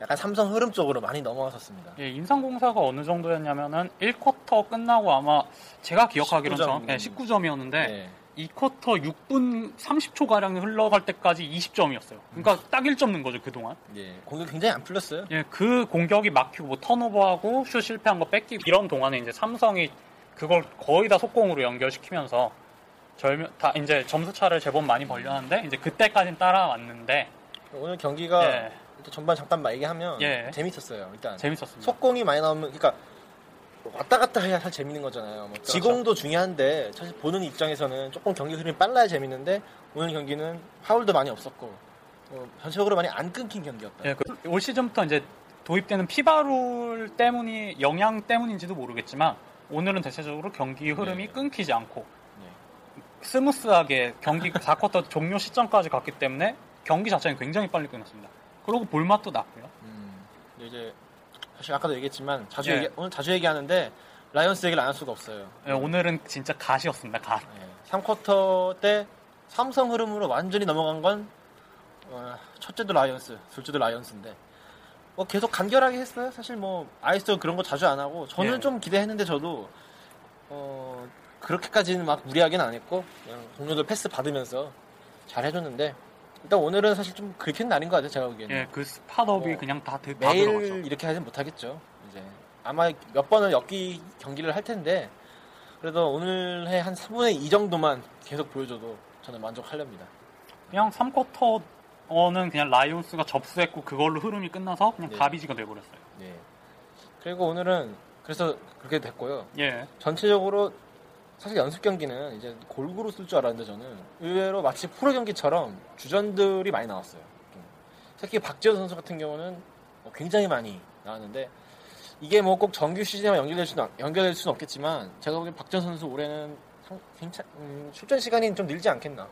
약간 삼성 흐름 쪽으로 많이 넘어갔었습니다. 예, 인삼공사가 어느 정도였냐면은 1쿼터 끝나고 아마 제가 기억하기로는 19점. 정, 예, 19점이었는데 네. 2쿼터 6분 30초 가량 흘러갈 때까지 20점이었어요. 그러니까 딱 1점 넣은 거죠 그 동안. 예, 공격 굉장히 안 풀렸어요. 예, 그 공격이 막히고 뭐 turnover하고 슛 실패한 거 뺏기고 이런 동안에 이제 삼성이 그걸 거의 다 속공으로 연결시키면서 절묘 다 이제 점수 차를 제법 많이 벌렸는데 이제 그때까지는 따라왔는데 오늘 경기가 예, 전반 잠깐 얘기하면 예. 재밌었어요. 일단 재밌었습니다. 속공이 많이 나오면 그러니까 왔다 갔다 해야 사실 재밌는 거잖아요. 뭐 그렇죠. 지공도 중요한데 사실 보는 입장에서는 조금 경기 흐름이 빨라야 재밌는데 오늘 경기는 파울도 많이 없었고 어, 전체적으로 많이 안 끊긴 경기였다. 예, 그- 올 시즌부터 이제 도입되는 FIBA룰 때문이 영향 때문인지도 모르겠지만 오늘은 대체적으로 경기 흐름이 네. 끊기지 않고 네. 스무스하게 경기 4쿼터 종료 시점까지 갔기 때문에 경기 자체는 굉장히 빨리 끝났습니다. 그리고 볼맛도 났고요. 음, 이제 사실 아까도 얘기했지만 자주 예. 얘기, 오늘 자주 얘기하는데 라이언스 얘기를 안 할 수가 없어요. 예, 오늘은 진짜 god이었습니다. god. 예, 3쿼터 때 삼성 흐름으로 완전히 넘어간 건 어, 첫째도 라이언스, 둘째도 라이언스인데 뭐 계속 간결하게 했어요. 사실 뭐 iso 그런 거 자주 안 하고 저는 예. 좀 기대했는데 저도 어, 그렇게까지는 막 무리하게는 안 했고 그냥 동료들 패스 받으면서 잘 해줬는데 일단 오늘은 사실 좀 긁힌 날인 것 같아요. 제가 보기에는 예, 그 spot-up이 뭐, 그냥 다, 다 매일 들어갔죠. 이렇게 하진 못하겠죠. 이제 아마 몇 번을 엮기 경기를 할 텐데 그래도 오늘 해한 3분의 2 정도만 계속 보여줘도 저는 만족하렵니다. 그냥 3쿼터는 그냥 라이온스가 접수했고 그걸로 흐름이 끝나서 그냥 네. 가비지가 돼버렸어요. 예. 그리고 오늘은 그래서 그렇게 됐고요. 예, 전체적으로 사실 연습 경기는 이제 골고루 쓸 줄 알았는데 저는 의외로 마치 프로 경기처럼 주전들이 많이 나왔어요. 좀. 특히 박지원 선수 같은 경우는 어, 굉장히 많이 나왔는데 이게 뭐 꼭 정규 시즌과 연결될 수는 연결될 수는 없겠지만 제가 보기엔 박지원 선수 올해는 상- 괜찮 음, 출전 시간이 좀 늘지 않겠나.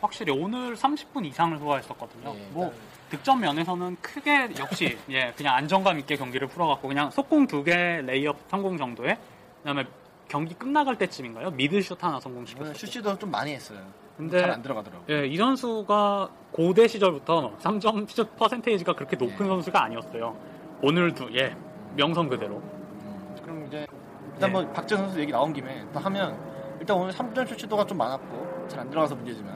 확실히 오늘 30분 이상을 소화했었거든요. 예, 뭐 득점 면에서는 크게 역시 예 그냥 안정감 있게 경기를 풀어갖고 그냥 속공 두 개 레이업 성공 정도에 그다음에 경기 끝나갈 때쯤인가요 mid슛 하나 성공시켰어요. 슛시도 좀 많이 했어요. 근데 잘 안 들어가더라고요. 예, 이 선수가 고대 시절부터 3점 슛 percentage가 그렇게 높은 예. 선수가 아니었어요. 오늘도 예 명성 그대로. 음, 그럼 이제 일단 예. 뭐 박지원 선수 얘기 나온 김에 또 하면 일단 오늘 3점 슈츠도가 좀 많았고 잘 안 들어가서 문제지만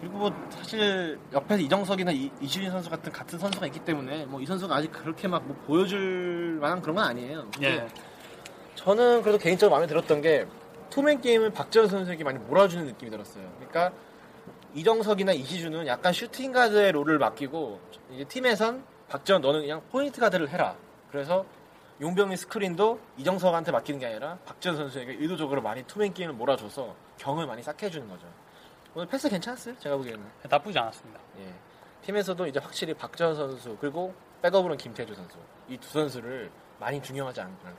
그리고 뭐 사실 옆에서 이정석이나 이, 이준희 선수 같은 같은 선수가 있기 때문에 뭐 이 선수가 아직 그렇게 막 뭐 보여줄 만한 그런 건 아니에요. 예, 저는 그래도 개인적으로 마음에 들었던 게 투맨 게임을 박지원 선수에게 많이 몰아주는 느낌이 들었어요. 그러니까 이정석이나 이시준은 약간 슈팅 가드의 롤을 맡기고 이제 팀에선 박지원 너는 그냥 포인트 가드를 해라. 그래서 용병의 스크린도 이정석한테 맡기는 게 아니라 박지원 선수에게 의도적으로 많이 two-man game을 몰아줘서 경험을 많이 쌓게 해주는 거죠. 오늘 패스 괜찮았어요. 제가 보기에는. 나쁘지 않았습니다. 예. 팀에서도 이제 확실히 박지원 선수 그리고 백업으로는 김태주 선수 이 두 선수를 많이 중용하지 않을까.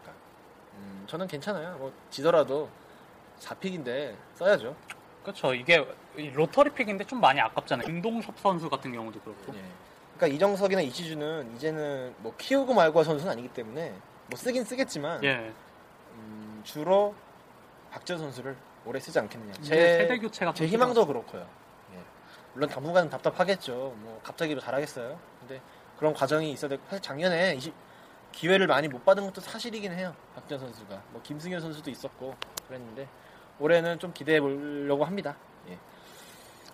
음, 저는 괜찮아요. 뭐 지더라도 4픽인데 써야죠. 그렇죠. 이게 이 로터리 픽인데 좀 많이 아깝잖아요. 김동섭 선수 같은 경우도 그렇고. 예. 그러니까 이정석이나 이시주는 이제는 뭐 키우고 말고 할 선수는 아니기 때문에 뭐 쓰긴 쓰겠지만 예, 음, 주로 박지원 선수를 오래 쓰지 않겠느냐. 이제 세대 교체가 제좀 희망도 그렇고요. 예. 물론 당분간은 답답하겠죠. 뭐 갑자기 잘하겠어요. 근데 그런 과정이 있어야 되고 사실 작년에 20 기회를 많이 못 받은 것도 사실이긴 해요. 박지원 선수가 뭐 김승현 선수도 있었고 그랬는데 올해는 좀 기대해 보려고 합니다. 예.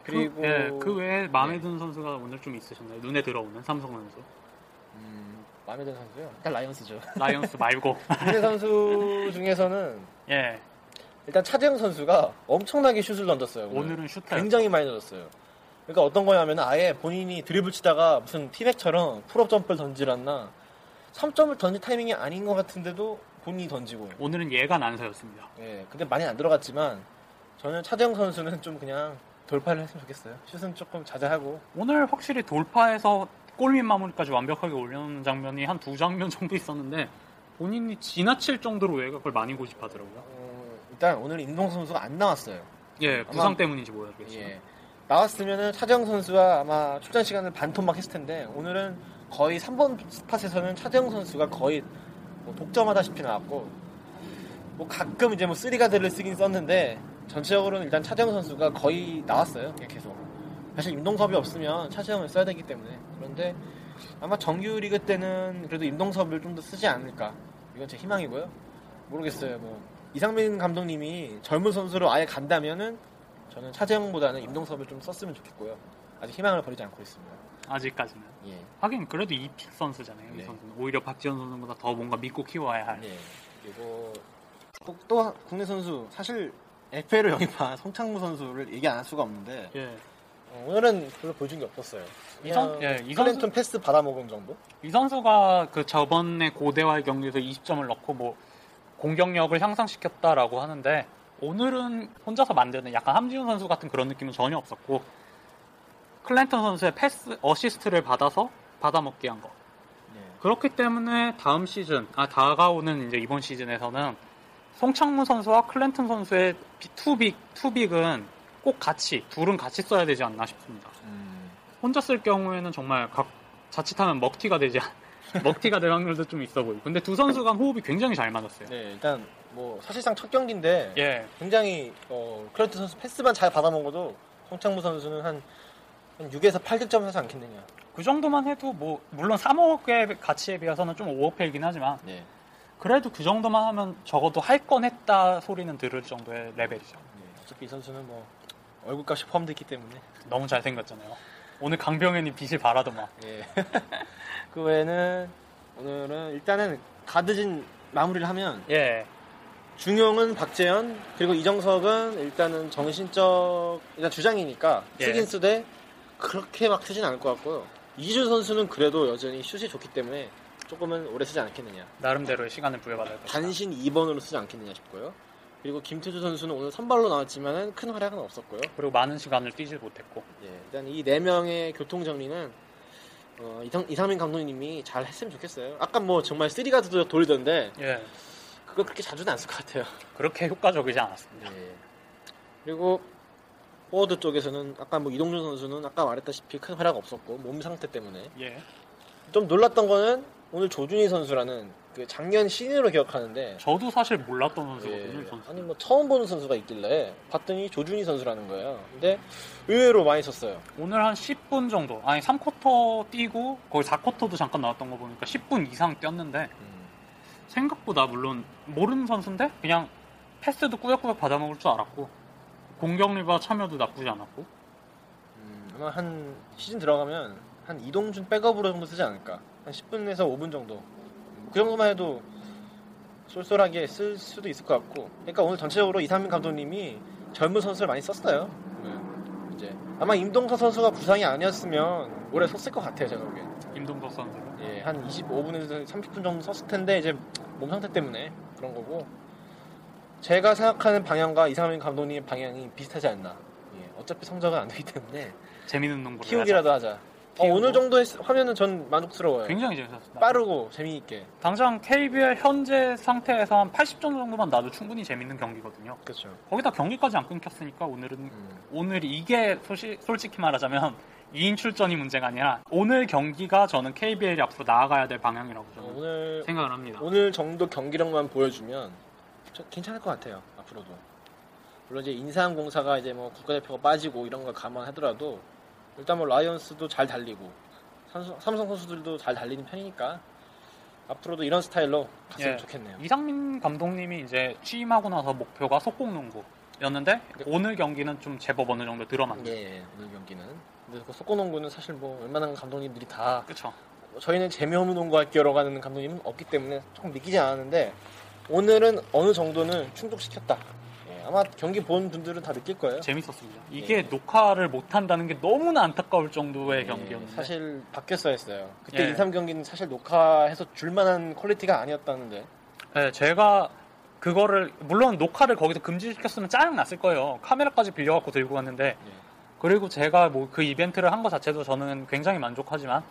그리고 그, 예, 그 외에 마음에 예. 드는 선수가 오늘 좀 있으셨나요? 눈에 들어오는 삼성 선수. 음, 마음에 드는 선수요. 일단 라이언스죠. 라이언스 말고. 국내 선수 중에서는 예, 일단 차재영 선수가 엄청나게 슛을 던졌어요. 오늘. 오늘은 슈터. 굉장히 많이 던졌어요. 그러니까 어떤 거냐면 아예 본인이 드리블 치다가 무슨 티맥처럼 pull-up jump를 던지랬나 3점을 던질 타이밍이 아닌 것 같은데도 본인이 던지고 오늘은 얘가 난사였습니다. 예 근데 많이 안 들어갔지만 저는 차재영 선수는 좀 그냥 돌파를 했으면 좋겠어요 슛은 조금 자제하고 오늘 확실히 돌파해서 골밑 마무리까지 완벽하게 올려놓는 장면이 한 두 장면 정도 있었는데 본인이 지나칠 정도로 외곽을 많이 고집하더라고요. 어, 일단 오늘 임동 선수가 안 나왔어요. 예, 부상 때문인지 모르겠어요. 예. 나왔으면은 차재영 선수와 아마 출전 시간을 반토막 했을 텐데 오늘은 거의 3번 스팟에서는 차재영 선수가 거의 뭐 독점하다시피 나왔고 뭐 가끔 이제 뭐 쓰리가드를 쓰긴 썼는데 전체적으로는 일단 차재영 선수가 거의 나왔어요. 계속. 사실 임동섭이 없으면 차재영을 써야 되기 때문에 그런데 아마 정규 리그 때는 그래도 임동섭을 좀 더 쓰지 않을까 이건 제 희망이고요. 모르겠어요. 뭐 이상민 감독님이 젊은 선수로 아예 간다면은 저는 차재영보다는 임동섭을 좀 썼으면 좋겠고요. 아직 희망을 버리지 않고 있습니다. 아직까지는. 예. 하긴 그래도 이픽 선수잖아요. 이 네. 선수는 오히려 박지원 선수보다 더 뭔가 믿고 키워야 할. 예. 그리고 꼭또 국내 선수 사실 FA로 영입한 송창무 선수를 얘기 안 할 수가 없는데 예. 어, 오늘은 별로 보여준 게 없었어요. 이 선- 그냥 예, 이 클랜턴 선수- 패스 받아먹은 정도? 이 선수가 그 저번에 고대와의 경기에서 20점을 넣고 뭐 공격력을 향상시켰다라고 하는데 오늘은 혼자서 만드는 약간 함지훈 선수 같은 그런 느낌은 전혀 없었고 클랜턴 선수의 패스 어시스트를 받아서 받아먹게 한 거. 예. 그렇기 때문에 다음 시즌, 아 다가오는 이제 이번 시즌에서는 송창무 선수와 클랜턴 선수의 two big two big은 꼭 같이 둘은 같이 써야 되지 않나 싶습니다. 음, 혼자 쓸 경우에는 정말 각 자칫하면 먹튀가 되지 않- 먹튀가 될 확률도 좀 있어 보이고. 근데 두 선수 간 호흡이 굉장히 잘 맞았어요. 네, 일단 뭐 사실상 첫 경기인데 예. 굉장히 어, 클랜턴 선수 패스만 잘 받아먹어도 송창무 선수는 한, 한 6에서 8득점 하지 않겠느냐. 그 정도만 해도 뭐 물론 3억의 가치에 비해서는 좀 오버페이긴 하지만 네. 그래도 그 정도만 하면 적어도 할 건 했다 소리는 들을 정도의 레벨이죠. 네, 어차피 이 선수는 뭐 얼굴값이 포함되어 있기 때문에 너무 잘생겼잖아요. 오늘 강병현이 빛을 발하더만. 예. 그 외에는 오늘은 일단은 가드진 마무리를 하면 예. 중용은 박재현 그리고 이정석은 일단은 정신적 일단 주장이니까 예. 쓰긴 쓰되 그렇게 막 쓰진 않을 것 같고요. 이주 선수는 그래도 여전히 슛이 좋기 때문에 조금은 오래 쓰지 않겠느냐. 나름대로의 시간을 부여받을 것이다. 단신 2번으로 쓰지 않겠느냐 싶고요. 그리고 김태주 선수는 오늘 선발로 나왔지만은 큰 활약은 없었고요. 그리고 많은 시간을 뛰질 못했고. 예, 일단 이 네 명의 교통 정리는 어, 이상, 이상민 감독님이 잘 했으면 좋겠어요. 아까 뭐 정말 three guard도 돌리던데 예. 그거 그렇게 자주는 안 쓸 것 같아요. 그렇게 효과적이지 않았습니다. 예. 그리고 포워드 쪽에서는 아까 뭐 이동준 선수는 아까 말했다시피 큰 활약 없었고 몸 상태 때문에 예. 좀 놀랐던 거는 오늘 조준희 선수라는 그 작년 신인으로 기억하는데 저도 사실 몰랐던 예, 선수거든요. 이 선수. 아니 뭐 처음 보는 선수가 있길래 봤더니 조준희 선수라는 거예요. 근데 의외로 많이 썼어요. 오늘 한 10분 정도, 아니 3쿼터 뛰고 거의 4쿼터도 잠깐 나왔던 거 보니까 10분 이상 뛰었는데 음. 생각보다 물론 모르는 선수인데 그냥 패스도 꾸역꾸역 받아먹을 줄 알았고 공격 리바 참여도 나쁘지 않았고 음, 아마 한 시즌 들어가면 한 이동준 백업으로 정도 쓰지 않을까. 한 10분에서 5분 정도. 그 정도만 해도 쏠쏠하게 쓸 수도 있을 것 같고. 그러니까 오늘 전체적으로 이상민 감독님이 젊은 선수를 많이 썼어요. 네. 이제 아마 임동서 선수가 부상이 아니었으면 오래 썼을 것 같아요, 제가 보기엔. 임동석 선수를 예, 한 25분에서 30분 정도 썼을 텐데 이제 몸 상태 때문에 그런 거고. 제가 생각하는 방향과 이상민 감독님의 방향이 비슷하지 않나. 예, 어차피 성적은 안 되기 때문에 재밌는 농구를 키우기라도 하자. 어, 키우고. 오늘 정도 했- 하면은 전 만족스러워요. 굉장히 재밌었습니다. 빠르고 재미있게. 당장 KBL 현재 상태에서 한 80점 정도만 나도 충분히 재밌는 경기거든요. 그렇죠. 거기다 경기까지 안 끊겼으니까 오늘은 음. 오늘 이게 소시- 솔직히 말하자면 2인 출전이 문제가 아니라 오늘 경기가 저는 KBL이 앞으로 나아가야 될 방향이라고 어, 저는 오늘 생각을 합니다. 오늘 정도 경기력만 보여주면 저- 괜찮을 것 같아요. 앞으로도. 물론 이제 인삼공사가 이제 뭐 국가대표가 빠지고 이런 걸 감안하더라도 일단 뭐 라이언스도 잘 달리고 삼성, 삼성 선수들도 잘 달리는 편이니까 앞으로도 이런 스타일로 갔으면 예. 좋겠네요. 이상민 감독님이 이제 취임하고 나서 목표가 속공농구였는데 오늘 경기는 좀 제법 어느 정도 들어맞는. 예, 오늘 경기는. 근데 그 속공농구는 사실 뭐 웬만한 감독님들이 다 그렇죠. 저희는 재미없는 농구 할게요라고 하는 감독님은 없기 때문에 조금 믿기지 않았는데 오늘은 어느 정도는 충족시켰다. 예, 아마 경기 본 분들은 다 느낄 거예요. 재밌었습니다. 이게 녹화를 못 한다는 게 너무나 안타까울 정도의 예, 경기였는데 사실 바뀌었어야 했어요. 그때 예. 2, 3경기는 사실 녹화해서 줄만한 quality가 아니었다는데 네, 제가 그거를 물론 녹화를 거기서 금지시켰으면 짜증 났을 거예요. 카메라까지 빌려갖고 들고 갔는데 예. 그리고 제가 뭐 그 이벤트를 한 것 자체도 저는 굉장히 만족하지만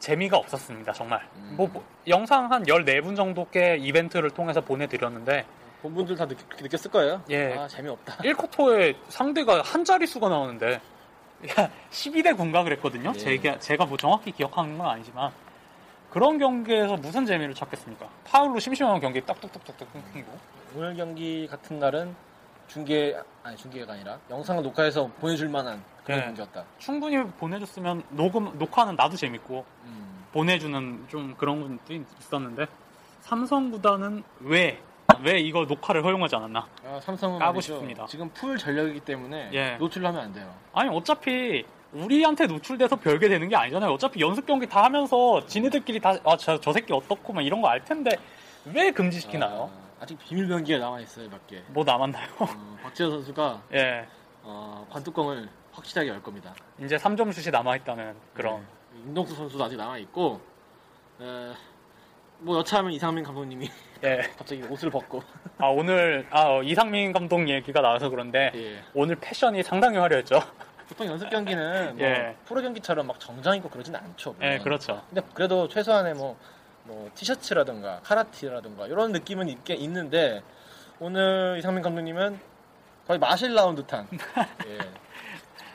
재미가 없었습니다, 정말. 음. 뭐, 뭐, 영상 한 14분 정도께 이벤트를 통해서 보내드렸는데, 본분들 다 느, 느꼈을 거예요. 예. 아 재미없다. 1쿼터에 상대가 한 자릿수가 나오는데, 야, 12대 9인가 그랬거든요? 예. 제가, 제가 뭐 정확히 기억하는 건 아니지만, 그런 경기에서 무슨 재미를 찾겠습니까? 파울로 심심한 경기 딱딱딱딱딱 끊기고. 오늘 경기 같은 날은 중계 아니 중계가 아니라 영상을 녹화해서 보내줄 만한 그런 네. 경기였다. 충분히 보내줬으면 녹음, 녹화는 나도 재밌고, 음. 보내주는 좀 그런 것도 있었는데, 삼성 구단은 왜, 왜 이거 녹화를 허용하지 않았나? 아, 삼성은 까고 말이죠. 싶습니다. 지금 풀 전력이기 때문에 예. 노출하면 안 돼요. 아니, 어차피, 우리한테 노출돼서 별게 되는 게 아니잖아요. 어차피 연습 경기 다 하면서 지네들끼리 다, 아, 저, 저 새끼 어떻고, 막 이런 거 알 텐데, 왜 금지시키나요? 아, 직 비밀 병기가 남아 있어요, 몇 개. 뭐 남았나요? 어, 박지호 선수가 예. 어, 관뚜껑을 확실하게 열 겁니다. 이제 3점 슛이 남아 있다는 그런. 네. 임동수 선수도 아직 남아 있고, 에, 뭐 여차하면 이상민 감독님이 예. 갑자기 옷을 벗고, 아, 오늘, 아, 어, 이상민 감독 얘기가 나와서 그런데, 예. 오늘 패션이 상당히 화려했죠? 보통 연습 경기는 뭐 예. 프로 경기처럼 막 정장 입고 그러진 않죠. 물론. 예, 그렇죠. 근데 그래도 최소한의 뭐, 뭐 티셔츠라든가 카라티라든가 이런 느낌은 있게 있는데 오늘 이상민 감독님은 거의 마실 나온 듯한. 예.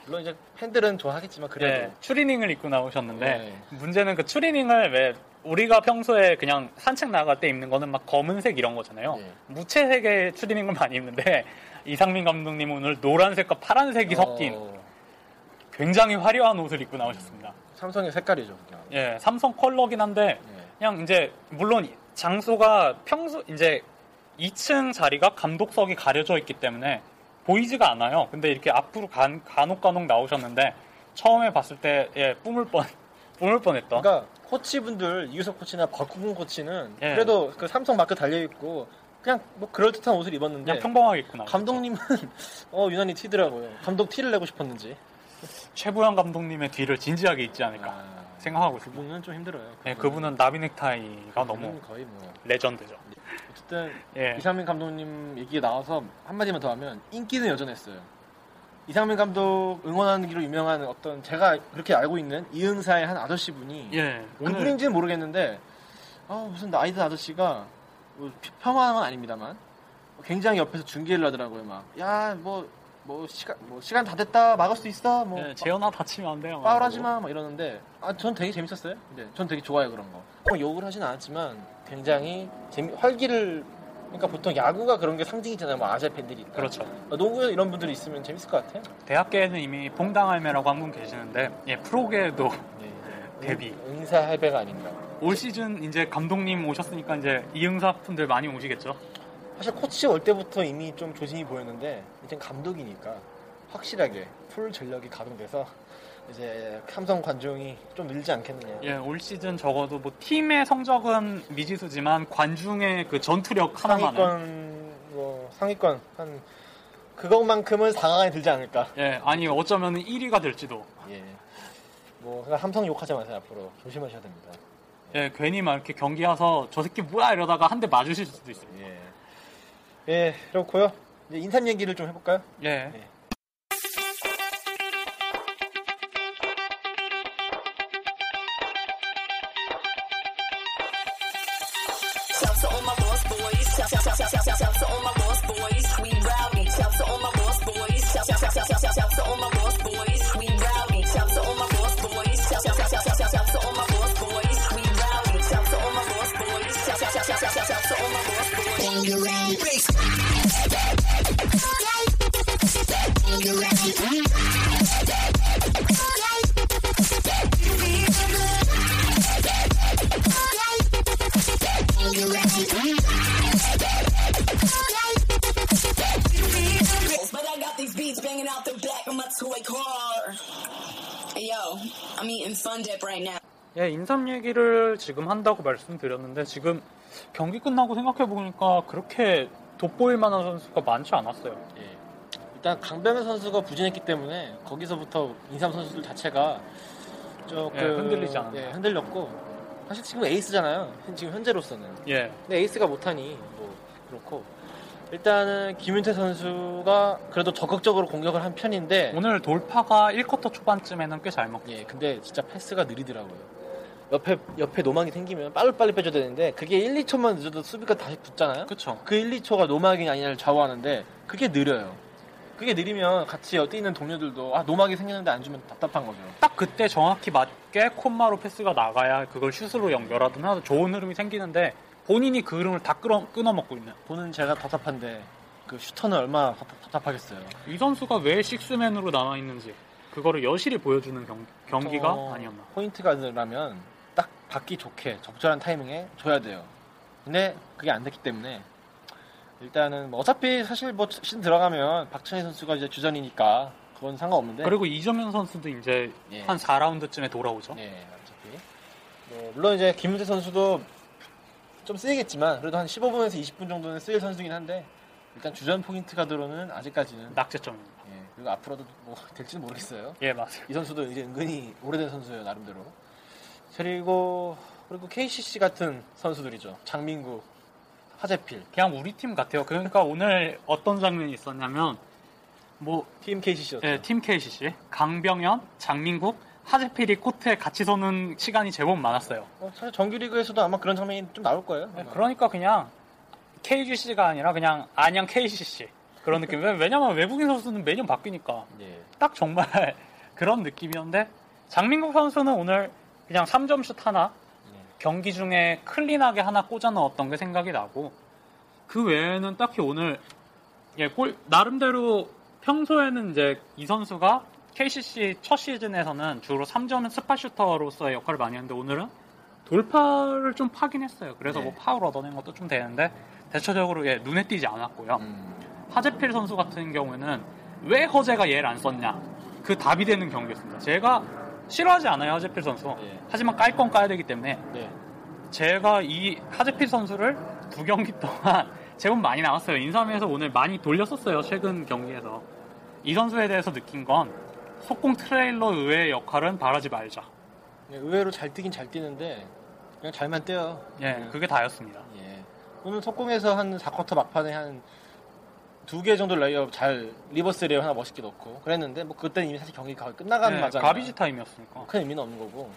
물론 이제 팬들은 좋아하겠지만 그래도 예, 추리닝을 입고 나오셨는데 예. 문제는 그 추리닝을 왜 우리가 평소에 그냥 산책 나갈 때 입는 거는 막 검은색 이런 거잖아요. 예. 무채색의 추리닝을 많이 입는데 이상민 감독님 오늘 노란색과 파란색이 섞인 어, 굉장히 화려한 옷을 입고 나오셨습니다. 삼성의 색깔이죠. 그냥. 예, 삼성 컬러긴 한데 예. 그냥 이제 물론 장소가 평소 이제 2층 자리가 감독석이 가려져 있기 때문에 보이지가 않아요. 근데 이렇게 앞으로 간, 간혹 간혹 나오셨는데 처음에 봤을 때 예, 뿜을 뻔 뿜을 뻔했던. 그러니까 코치분들 이유석 코치나 박구근 코치는 예. 그래도 그 삼성 마크 달려 있고 그냥 뭐 그럴 듯한 옷을 입었는데 그냥 평범하게 나왔죠. 감독님은 어 유난히 튀더라고요. 감독 티를 내고 싶었는지. 최부영 감독님의 뒤를 진지하게 있지 않을까 아, 생각하고 있습니다. 그분은 좀 힘들어요. 네, 그분은 나비 넥타이가 너무 그분은 거의 뭐 레전드죠. 어쨌든 예. 이상민 감독님 얘기가 나와서 한마디만 더 하면 인기는 여전했어요. 이상민 감독 응원하기로 유명한 어떤 제가 그렇게 알고 있는 이응사의 한 아저씨 분이 예, 그분인지는 모르겠는데 아, 무슨 나이든 아저씨가 뭐 폄하한 건 아닙니다만 굉장히 옆에서 중계를 하더라고요. 막 야 뭐 뭐 시간 뭐 시간 다 됐다 막을 수 있어 뭐 예, 재현아 다치면 안 돼요. 파울하지 마, 막 이러는데, 아, 전 되게 재밌었어요. 근데 전 되게 좋아요, 그런 거. 뭐 욕을 하진 않았지만, 굉장히 재미, 활기를, 그러니까 보통 야구가 그런 게 상징이잖아요. 뭐 아재 팬들이 있다. 그렇죠. 농구에 이런 분들이 있으면 재밌을 것 같아요. 대학계에는 이미 봉당할매라고 한 분 계시는데 예, 프로계에도 네. 데뷔. 응사 할배가 아닌가. 올 시즌 이제 감독님 오셨으니까 이제 이응사 분들 많이 오시겠죠. 사실 코치 올 때부터 이미 좀 조짐이 보였는데, 이제 감독이니까 확실하게 풀 전력이 가동돼서, 이제 삼성 관중이 좀 늘지 않겠느냐. 예, 올 시즌 적어도 뭐 팀의 성적은 미지수지만 관중의 그 전투력 하나만은 상위권, 뭐, 상위권, 한, 그것만큼은 4강에 들지 않을까. 예, 아니 어쩌면 1위가 될지도. 예. 뭐 그냥 삼성 욕하지 마세요 앞으로 조심하셔야 됩니다. 예, 괜히 막 이렇게 경기 와서 저 새끼 뭐야 이러다가 한 대 맞으실 수도 있어요. 예. 예, 그렇고요. 이제 인삼 얘기를 좀 해볼까요? 예. 네. I'm eating Fun Dip right now. 예, 인삼 얘기를 지금 한다고 말씀드렸는데 지금 경기 끝나고 생각해 보니까 그렇게 돋보일 만한 선수가 많지 않았어요. 예. 일단 강병현 선수가 부진했기 때문에 거기서부터 인삼 선수들 자체가 조금 예, 흔들리지 않았나. 예, 흔들렸고 사실 지금 에이스잖아요. 지금 현재로서는. 예. 근데 에이스가 못하니 뭐 그렇고 일단은 김윤태 선수가 그래도 적극적으로 공격을 한 편인데 오늘 돌파가 1쿼터 초반쯤에는 꽤 잘 먹고 예, 근데 진짜 패스가 느리더라고요. 옆에 옆에 노막이 생기면 빨리빨리 빼줘야 되는데 그게 1, 2초만 늦어도 수비가 다시 붙잖아요. 그쵸. 그 1, 2초가 노막이 아니냐를 좌우하는데 그게 느려요. 그게 느리면 같이 뛰는 동료들도 아 노막이 생겼는데 안 주면 답답한 거죠. 딱 그때 정확히 맞게 콤마로 패스가 나가야 그걸 슛으로 연결하든 하도 좋은 흐름이 생기는데 본인이 그 흐름을 다 끌어, 끊어먹고 있는. 보는 제가 답답한데 그 슈터는 얼마나 답답, 답답하겠어요. 이 선수가 왜 식스맨으로 남아 있는지 그거를 여실히 보여주는 경, 경기가 어, 아니었나. 포인트 가드라면 딱 받기 좋게 적절한 타이밍에 줘야 돼요. 근데 그게 안 됐기 때문에 일단은 뭐 어차피 사실 뭐 시즌 들어가면 박찬희 선수가 이제 주전이니까 그건 상관없는데 그리고 이정현 선수도 이제 예. 한 4라운드쯤에 돌아오죠. 예, 어차피. 뭐, 물론 이제 김문태 선수도 좀 쓰이겠지만, 그래도 한 15분에서 20분 정도는 쓰일 선수긴 한데, 일단 주전 포인트 가드로는 아직까지는. 낙제점입니다. 예, 그리고 앞으로도 뭐 될지는 모르겠어요. 예, 맞아요. 이 선수도 이제 은근히 오래된 선수예요, 나름대로. 그리고, 그리고 KCC 같은 선수들이죠. 장민구, 하재필, 그냥 우리 팀 같아요. 그러니까 오늘 어떤 장면이 있었냐면 뭐 팀 KCC였죠. 예, 팀 KCC 강병현, 장민국, 하재필이 코트에 같이 서는 시간이 제법 많았어요. 어, 사실 정규리그에서도 아마 그런 장면이 좀 나올 거예요. 예, 아마. 그러니까 그냥 KGC가 아니라 그냥 안양 KCC 그런 느낌. 왜- 왜냐면 외국인 선수는 매년 바뀌니까 예. 딱 정말 그런 느낌이었는데 장민국 선수는 오늘 그냥 3점슛 하나 예. 경기 중에 클린하게 하나 꽂아 넣었던 게 생각이 나고 그 외에는 딱히 오늘 예, 골 나름대로 평소에는 이제 이 선수가 KCC 첫 시즌에서는 주로 3점 스파슈터로서의 역할을 많이 했는데 오늘은 돌파를 좀 파긴 했어요. 그래서 네. 뭐 파울 얻어낸 것도 좀 되는데 대체적으로 예, 눈에 띄지 않았고요. 음. 하재필 선수 같은 경우에는 왜 허재가 얘를 안 썼냐 그 답이 되는 경기였습니다. 제가 싫어하지 않아요 하재필 선수. 예. 하지만 깔 건 까야 되기 때문에 네. 제가 이 하재필 선수를 두 경기 동안 제법 많이 나왔어요. 인삼에서 오늘 많이 돌렸었어요. 최근 경기에서. 이 선수에 대해서 느낀 건 속공 트레일러 의외의 역할은 바라지 말자. 예, 의외로 잘 뛰긴 잘 뛰는데, 그냥 잘만 뛰어요. 예, 그게 다였습니다. 예. 오늘 속공에서 한 4쿼터 막판에 한 두 개 정도 레이업 잘 reverse 레이업 하나 멋있게 넣고 그랬는데 뭐 그때는 이미 사실 경기가 끝나가는 예, 맞잖아요. garbage time이었으니까. 큰 의미는 없는 거고.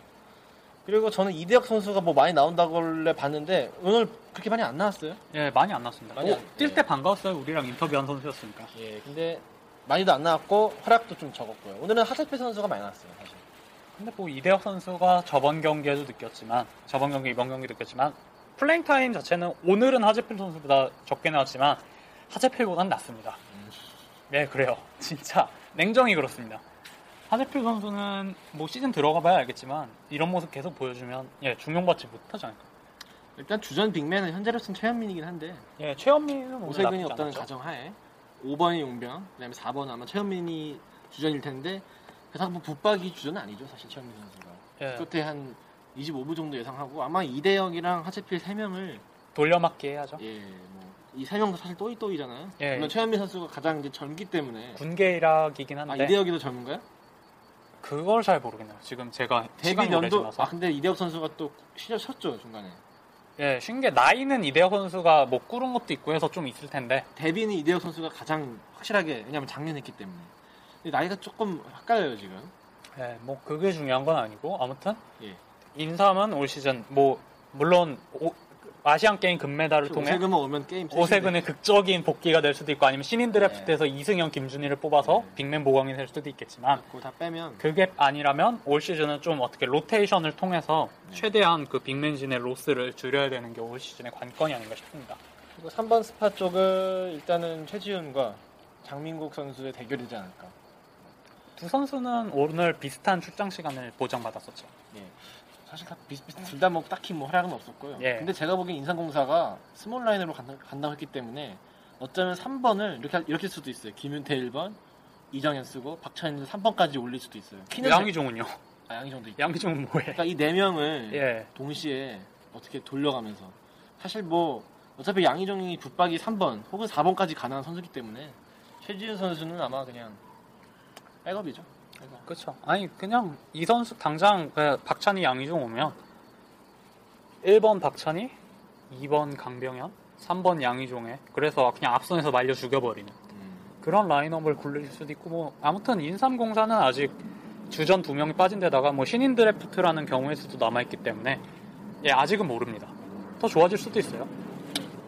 그리고 저는 이대혁 선수가 뭐 많이 나온다고 봤는데 오늘 그렇게 많이 안 나왔어요. 예, 많이 안 났습니다. 많이 안- 뛸 예. 때 반가웠어요. 우리랑 인터뷰한 선수였으니까. 예. 근데 많이도 안 나왔고 활약도 좀 적었고요. 오늘은 하재필 선수가 많이 나왔어요. 사실. 근데 뭐 이대혁 선수가 저번 경기에도 느꼈지만 저번 경기 이번 경기 느꼈지만 playing time 자체는 오늘은 하재필 선수보다 적게 나왔지만 하재필보단 낫습니다. 네 그래요 진짜 냉정히 그렇습니다. 하재필 선수는 뭐 시즌 들어가봐야 알겠지만 이런 모습 계속 보여주면 예 중용받지 못하지 않을까. 일단 주전 빅맨은 현재로서는 최현민이긴 한데 예 최현민은 오세근이 없다는. 가정하에 5번이 용병, 그다음에 4번은 아마 최현민이 주전일 텐데 뭐 붙박이 주전은 아니죠 사실 최현민 선수가. 예, 끝에 한 25부 정도 예상하고 아마 이대혁이랑 하재필 3명을 돌려막기 해야죠. 예, 뭐이세 명도 사실 또이또이잖아요. 예. 물론 최현민 선수가 가장 이제 젊기 때문에 군계 일학이긴 아 한데 이대혁이도 젊은가요? 그걸 잘 모르겠네요. 지금 제가 데뷔 연도. 아 근데 이대혁 선수가 또 쉬- 쉬었죠 중간에. 예, 쉰게 나이는 이대혁 선수가 못 꾸른 것도 있고 해서 좀 있을 텐데 데뷔는 이대혁 선수가 가장 확실하게 왜냐면 작년 했기 때문에. 나이가 조금 헷갈려요 지금. 예, 뭐 그게 중요한 건 아니고 아무튼 예. 인삼은 올 시즌 뭐 물론 오- 아시안 게임 금메달을 통해 오세근만 오면 게임 오세근의 극적인 복귀가 될 수도 있고 아니면 신인 네. 드래프트에서 이승현, 김준일을 뽑아서 네. big man 보강이 될 수도 있겠지만 그거 다 빼면 그게 아니라면 올 시즌은 좀 어떻게 로테이션을 통해서 네. 최대한 그 big man진의 로스를 줄여야 되는 게 올 시즌의 관건이 아닌가 싶습니다. 그리고 3번 스파 쪽은 일단은 최지훈과 장민국 선수의 대결이지 않을까. 두 선수는 오늘 비슷한 출장 시간을 보장받았었죠. 예. 사실 다 비슷비슷 둘다 뭐 딱히 뭐 활약은 없었고요. 예. 근데 제가 보기엔 인삼공사가 small 라인으로 간다, 간다고 했기 때문에 어쩌면 3번을 이렇게 할- 이렇게 쓸 수도 있어요. 김윤태 1번, 이정현 쓰고 박찬희는 3번까지 올릴 수도 있어요. 키는 양희종은요? 아, 양희종도 있고. 양희종은 뭐해? 그러니까 이 네 명을 예. 동시에 어떻게 돌려가면서 사실 뭐 어차피 양희종이 붙박이 3번 혹은 4번까지 가능한 선수기 때문에 최지훈 선수는 아마 그냥 백업이죠. 그렇죠. 아니 그냥 이 선수 당장 그 박찬희 양희종 오면 1번 박찬희, 2번 강병현, 3번 양희종에 그래서 그냥 앞선에서 말려 죽여버리는 음. 그런 라인업을 굴릴 수도 있고 뭐 아무튼 인삼공사는 아직 주전 두 명이 빠진 데다가 뭐 신인 드래프트라는 경우의 수도 남아있기 때문에 예, 아직은 모릅니다. 더 좋아질 수도 있어요.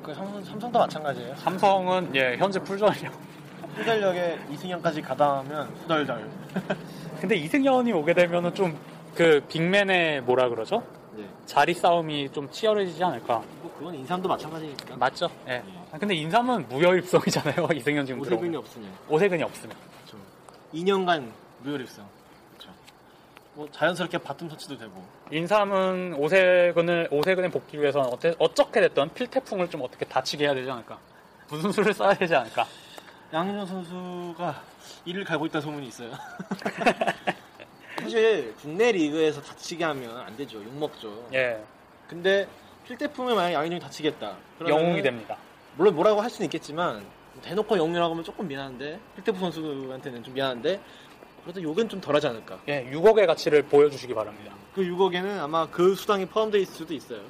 그 삼성, 삼성도 마찬가지예요. 삼성은 예, 현재 풀전이요. 후달력에 이승현까지 가담하면 후달달. 근데 이승현이 오게 되면은 좀 그 빅맨의 뭐라 그러죠? 네. 자리 싸움이 좀 치열해지지 않을까. 뭐 그건 인삼도 마찬가지니까. 맞죠? 예. 아, 근데 인삼은 무혈입성이잖아요. 이승현 지금 오세근이 들어오면. 없으면. 오세근이 없으면. 그렇죠. 2년간 무혈입성. 그렇죠. 뭐 자연스럽게 바톤 터치도 되고. 인삼은 오세근을 오세근에 복귀 위해서는 어때, 어떻게 됐든 필태풍을 좀 어떻게 다치게 해야 되지 않을까. 무슨 수를 써야 되지 않을까. 양준호 선수가 이를 갈고 있다는 소문이 있어요. 사실 국내 리그에서 다치게 하면 안 되죠. 욕 먹죠. 예. 근데 필태풍에 만약 양준이 다치겠다. 영웅이 됩니다. 물론 뭐라고 할 수는 있겠지만 대놓고 영웅이라고 하면 조금 미안한데 필태풍 선수한테는 좀 미안한데 그래도 욕은 좀 덜하지 않을까. 예, 6억의 가치를 보여주시기 바랍니다. 그 6억에는 아마 그 수당이 포함되어 있을 수도 있어요.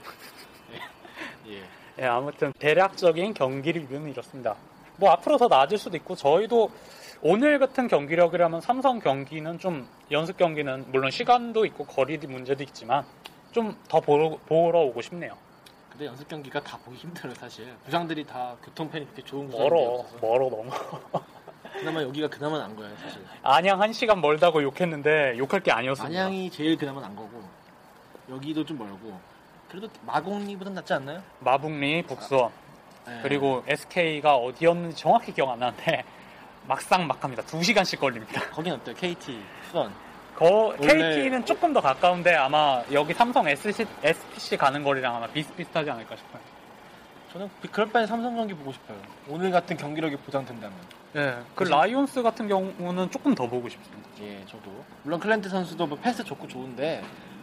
예. 예. 예, 아무튼 대략적인 경기 리뷰는 이렇습니다. 뭐 앞으로 더 나아질 수도 있고 저희도 오늘 같은 경기력이라면 삼성 경기는 좀 연습 경기는 물론 시간도 있고 거리 문제도 있지만 좀 더 보러, 보러 오고 싶네요. 근데 연습 경기가 다 보기 힘들어요, 사실. 부장들이 다 교통편이 그렇게 좋은 멀어, 구장이 없어서. 멀어 너무. 그나마 여기가 그나마 난 거예요, 사실. 안양 한 시간 멀다고 욕했는데 욕할 게 아니었습니다. 안양이 제일 그나마 난 거고 여기도 좀 멀고 그래도 마곡리보단 낫지 않나요? 마북리, 북수원 예. 그리고 SK가 어디였는지 정확히 기억 안 나는데 막상 막합니다. 2시간씩 걸립니다. 거긴 어때요? KT, 수원. 거, KT는 조금 더 가까운데 아마 여기 삼성 SC, STC 가는 거리랑 아마 비슷비슷하지 않을까 싶어요. 저는 그럴 바에 삼성 경기 보고 싶어요. 오늘 같은 경기력이 보장된다면. 예. 그 그래서- 라이온스 같은 경우는 조금 더 보고 싶습니다. 예, 저도. 물론 클랜턴 선수도 뭐 패스 좋고 좋은데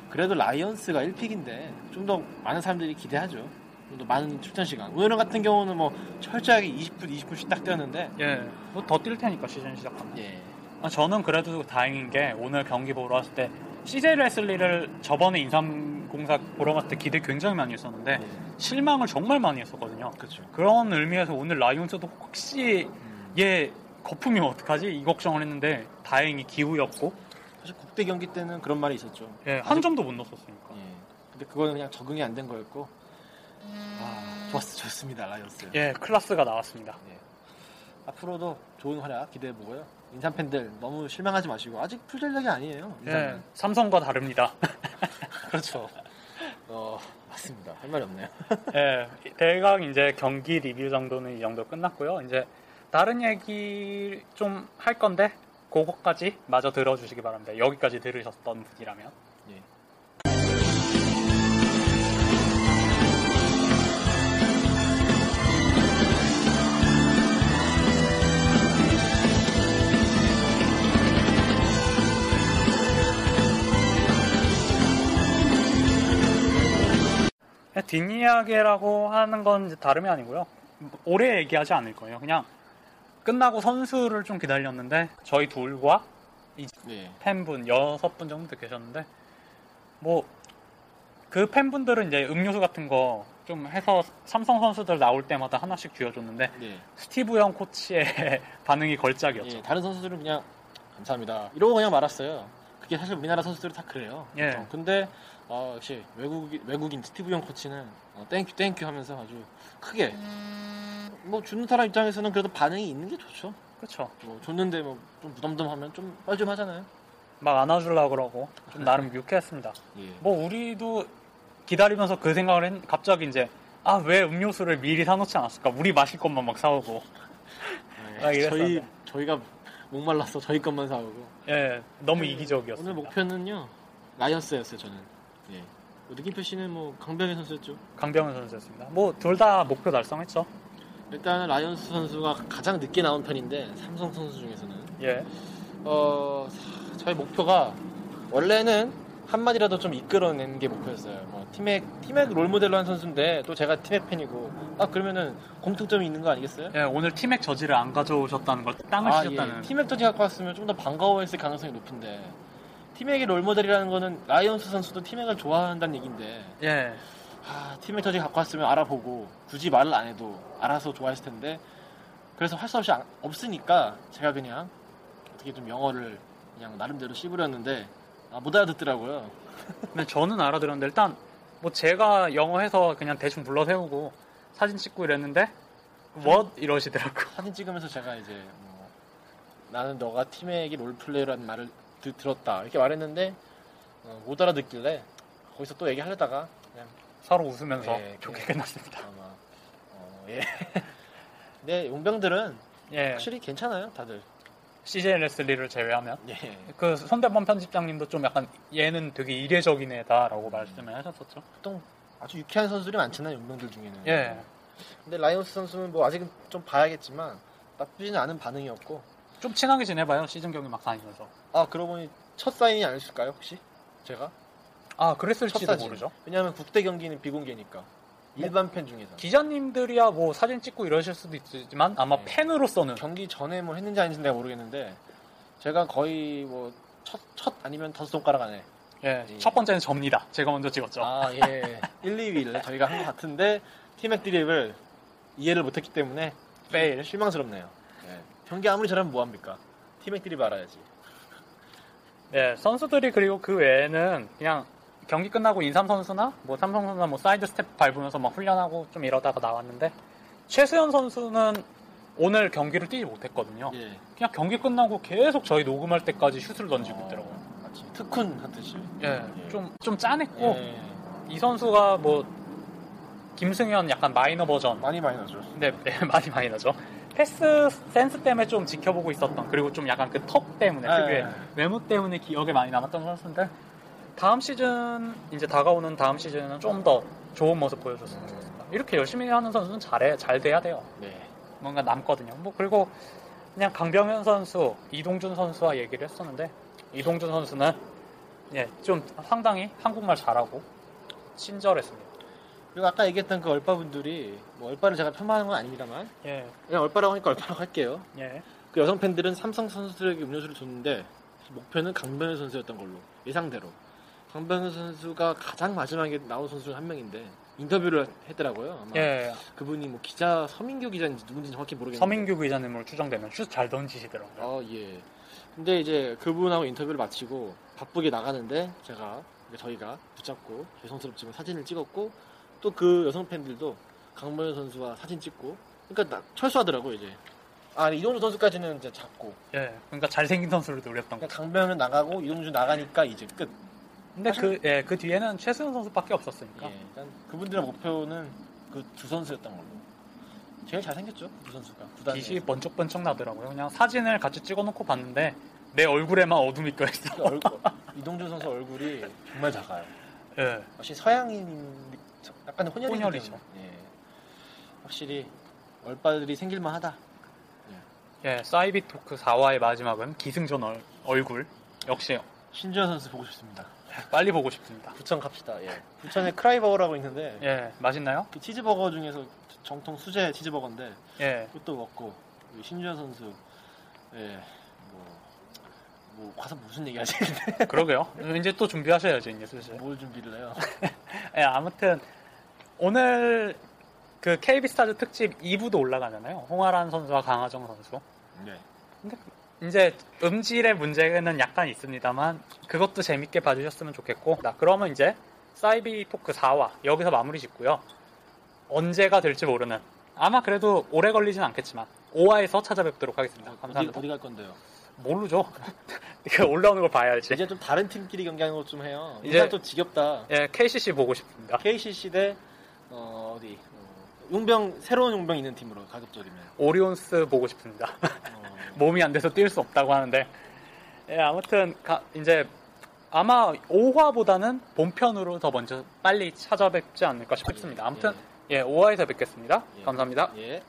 그래도 라이언스가 1 pick인데 좀 더 많은 사람들이 기대하죠. 좀 더 많은 출전 시간. 오늘 같은 경우는 뭐 철저하게 20분, 20분씩 딱 뛰었는데 예. 뭐 더 뛸 테니까 시즌 시작하면. 예. 아, 저는 그래도 다행인 게 오늘 경기 보러 왔을 때 CJ 레슬리를 저번에 인삼공사 보러 갔을 때 기대 굉장히 많이 했었는데 예. 실망을 정말 많이 했었거든요. 그렇죠. 그런 의미에서 오늘 라이온스도 혹시 음. 얘 거품이면 어떡하지? 이 걱정을 했는데 다행히 기후였고 사실 국대 경기 때는 그런 말이 있었죠. 예, 한 점도 못 넣었으니까. 예. 근데 그거는 그냥 적응이 안 된 거였고 아, 좋았, 좋습니다, 라이언스. 예, class가 나왔습니다. 앞으로도 좋은 활약 기대해 보고요. 인삼 팬들 너무 실망하지 마시고 아직 full 전력이 아니에요. 예, 인삼은. 삼성과 다릅니다. 그렇죠. 어, 맞습니다. 할 말이 없네요. 예, 대강 이제 경기 리뷰 정도는 이 정도 끝났고요. 이제 다른 얘기 좀 할 건데 그거까지 마저 들어주시기 바랍니다. 여기까지 들으셨던 분이라면. 뒷이야기라고 하는 건 다름이 아니고요. 오래 얘기하지 않을 거예요. 그냥 끝나고 선수를 좀 기다렸는데 저희 둘과 예. 팬분 여섯 분 정도 계셨는데 뭐 그 팬분들은 이제 음료수 같은 거 좀 해서 삼성 선수들 나올 때마다 하나씩 쥐어줬는데 예. 스티브 형 코치의 반응이 걸작이었죠. 예, 다른 선수들은 그냥 감사합니다. 이러고 그냥 말았어요. 그게 사실 우리나라 선수들이 다 그래요. 예. 보통. 근데 어, 역시 외국 외국인 스티브 형 코치는 어, thank you thank you 하면서 아주 크게 뭐 주는 사람 입장에서는 그래도 반응이 있는 게 좋죠. 그렇죠. 뭐 줬는데 뭐 좀 무덤덤하면 좀 뻘쭘 하잖아요. 막 안아주려고 그러고 좀 나름 유쾌했습니다. 예. 뭐 우리도 기다리면서 그 생각을 했 갑자기 이제 아 왜 음료수를 미리 사놓지 않았을까? 우리 마실 것만 막 사오고 아, 저희. 저희가 목말라서 저희 것만 사오고 예 너무 네, 이기적이었습니다. 오늘 목표는요 라이언스였어요 저는. 예. 느낌표 씨는 뭐 강병현 선수였죠. 강병현 선수였습니다. 뭐 둘 다 목표 달성했죠. 일단은 라이언스 선수가 가장 늦게 나온 편인데 삼성 선수 중에서는 예. 어 저희 목표가 원래는 한 마디라도 좀 이끌어내는 게 목표였어요. 뭐 티맥의 티맥을 롤모델로 한 선수인데 또 제가 티맥의 팬이고 아 그러면은 공통점이 있는 거 아니겠어요? 예, 오늘 티맥 저지를 안 가져오셨다는 걸 땅을 아, 치셨다는 예. 티맥 저지 갖고 왔으면 좀 더 반가워했을 가능성이 높은데 티맥의 롤모델이라는 거는 라이언스 선수도 티맥을 좋아한다는 얘기인데 예. 아, 티맥 저지 갖고 왔으면 알아보고 굳이 말을 안 해도 알아서 좋아했을 텐데 그래서 할 수 없이 안- 없으니까 제가 그냥 어떻게 좀 영어를 그냥 나름대로 씹으렸는데 아, 못 알아듣더라고요. 근데 저는 알아들었는데 일단 뭐 제가 영어 해서 그냥 대충 불러 세우고 사진 찍고 이랬는데 what 이러시더라고. 사진 찍으면서 제가 이제 뭐, 나는 너가 팀에게 롤플레이라는 말을 드- 들었다 이렇게 말했는데 어, 못 알아듣길래 거기서 또 얘기하려다가 그냥 서로 웃으면서 예, 좋게 끝났습니다. 아마 어, 예. 근데 용병들은 예, 확실히 괜찮아요 다들. CJ 레슬리를 제외하면 예. 그 손대범 편집장님도 좀 약간 얘는 되게 이례적인 애다라고 말씀을 하셨었죠. 보통 아주 유쾌한 선수들이 많잖아요 용병들 중에는. 예, 근데 라이온스 선수는 뭐 아직은 좀 봐야겠지만 나쁘지는 않은 반응이었고 좀 친하게 지내봐요 시즌 경기 막 다니면서. 아 그러고 보니 첫 사인이 아니었을까요 혹시 제가 아첫 그랬을지도 모르죠. 왜냐하면 국대 경기는 비공개니까 일반 팬 중에서 기자님들이야 뭐 사진 찍고 이러실 수도 있지만 아마 네. 팬으로서는 경기 전에 뭐 했는지 아닌지 내가 모르겠는데 제가 거의 뭐 첫 첫 아니면 다섯 손가락 안에 예, 첫 번째는 접니다. 제가 먼저 찍었죠. 아 예 1, 2위를 저희가 한 것 같은데 티맥 드립을 이해를 못했기 때문에 fail. 실망스럽네요 예. 경기 아무리 잘하면 뭐합니까 티맥 드립 알아야지 예, 선수들이 그리고 그 외에는 그냥 경기 끝나고 인삼 선수나 뭐 삼성 선수나 뭐 사이드 스텝 밟으면서 막 훈련하고 좀 이러다가 나왔는데 최수현 선수는 오늘 경기를 뛰지 못했거든요. 예. 그냥 경기 끝나고 계속 저희 녹음할 때까지 슛을 던지고 있더라고요. 마치 특훈 하듯이 예, 예. 좀, 좀 짠했고, 예. 이 선수가 뭐, 김승현 약간 마이너 버전. 많이 많이 나죠 네, 네, 많이 많이 나죠. 패스 센스 때문에 좀 지켜보고 있었던, 그리고 좀 약간 그 턱 때문에, 예. 특유의 외모 때문에 기억에 많이 남았던 선수인데, 다음 시즌, 이제 다가오는 다음 시즌은 좀 더 좋은 모습 보여줬으면 좋겠습니다. 이렇게 열심히 하는 선수는 잘해, 잘 돼야 돼요. 네. 뭔가 남거든요. 뭐, 그리고 그냥 강병현 선수, 이동준 선수와 얘기를 했었는데, 이동준 선수는, 예, 좀 상당히 한국말 잘하고, 친절했습니다. 그리고 아까 얘기했던 그 얼빠분들이 뭐 얼빠를 제가 폄하하는 건 아닙니다만 예, 그냥 얼빠라고 하니까 얼빠라고 할게요 예. 그 여성 팬들은 삼성 선수들에게 음료수를 줬는데 목표는 강변현 선수였던 걸로 예상대로 강변현 선수가 가장 마지막에 나온 선수 중한 명인데 인터뷰를 했더라고요 아마 예, 그분이 뭐 기자 서민규 기자인지 누군지 정확히 모르겠는데 서민규 기자님으로 추정되면 슛 잘 던지시더라고요. 어, 예. 근데 이제 그분하고 인터뷰를 마치고 바쁘게 나가는데 제가 저희가 붙잡고 죄송스럽지만 사진을 찍었고 또 그 여성 팬들도 강모현 선수와 사진 찍고 그러니까 나- 철수하더라고 이제 아 이동준 선수까지는 이제 잡고 예, 그러니까 잘생긴 선수를 노렸던 거. 그러니까 강변은 나가고 이동준 나가니까 이제 끝 근데 그, 예, 그 뒤에는 최수현 선수밖에 없었으니까. 예, 일단 그분들의 목표는 그 두 선수였던 걸로 제일 잘생겼죠 두 선수가 구단 빛이 번쩍번쩍 나더라고요. 그냥 사진을 같이 찍어놓고 봤는데 내 얼굴에만 어둠이 껴있어. 이동준 선수 얼굴이 정말 작아요 예, 역시 서양인 약간 혼혈이기 혼혈이죠. 때문에, 예. 확실히 얼빠들이 생길만하다. 예, 사이비 토크 4화의 마지막은 기승전 얼, 얼굴. 역시 신주현 선수 보고 싶습니다. 빨리 보고 싶습니다. 부천 갑시다. 예. 부천에 크라이버거라고 있는데 예, 맛있나요? 그 치즈버거 중에서 정통 수제 치즈버거인데 예, 그것도 먹고 우리 신주현 선수 예. 뭐, 뭐 가서 무슨 얘기 하시는데 그러게요. 이제 또 준비하셔야죠, 이제 슬슬. 뭘 준비를 해요? 예, 아무튼 오늘 그 KB 스타즈 특집 2부도 올라가잖아요. 홍아란 선수와 강하정 선수. 네. 이제 음질의 문제는 약간 있습니다만 그것도 재밌게 봐주셨으면 좋겠고 나 그러면 이제 사이비 토크 4화 여기서 마무리 짓고요. 언제가 될지 모르는 아마 그래도 오래 걸리진 않겠지만 5화에서 찾아뵙도록 하겠습니다. 어디, 감사합니다. 어디 갈 건데요? 모르죠. 그 올라오는 걸 봐야지. 이제 좀 다른 팀끼리 경기하는 것 좀 해요. 이제- 또 지겹다. 예, KCC 보고 싶습니다. KCC 대 어, 어디 어, 용병 새로운 용병 있는 팀으로 가급적이면 오리온스 보고 싶습니다. 어, 몸이 안 돼서 뛸 수 없다고 하는데 예, 아무튼 가- 이제 아마 5화보다는 본편으로 더 먼저 빨리 찾아뵙지 않을까 싶습니다. 아무튼 예, 5화에서 뵙겠습니다. 예. 감사합니다. 예.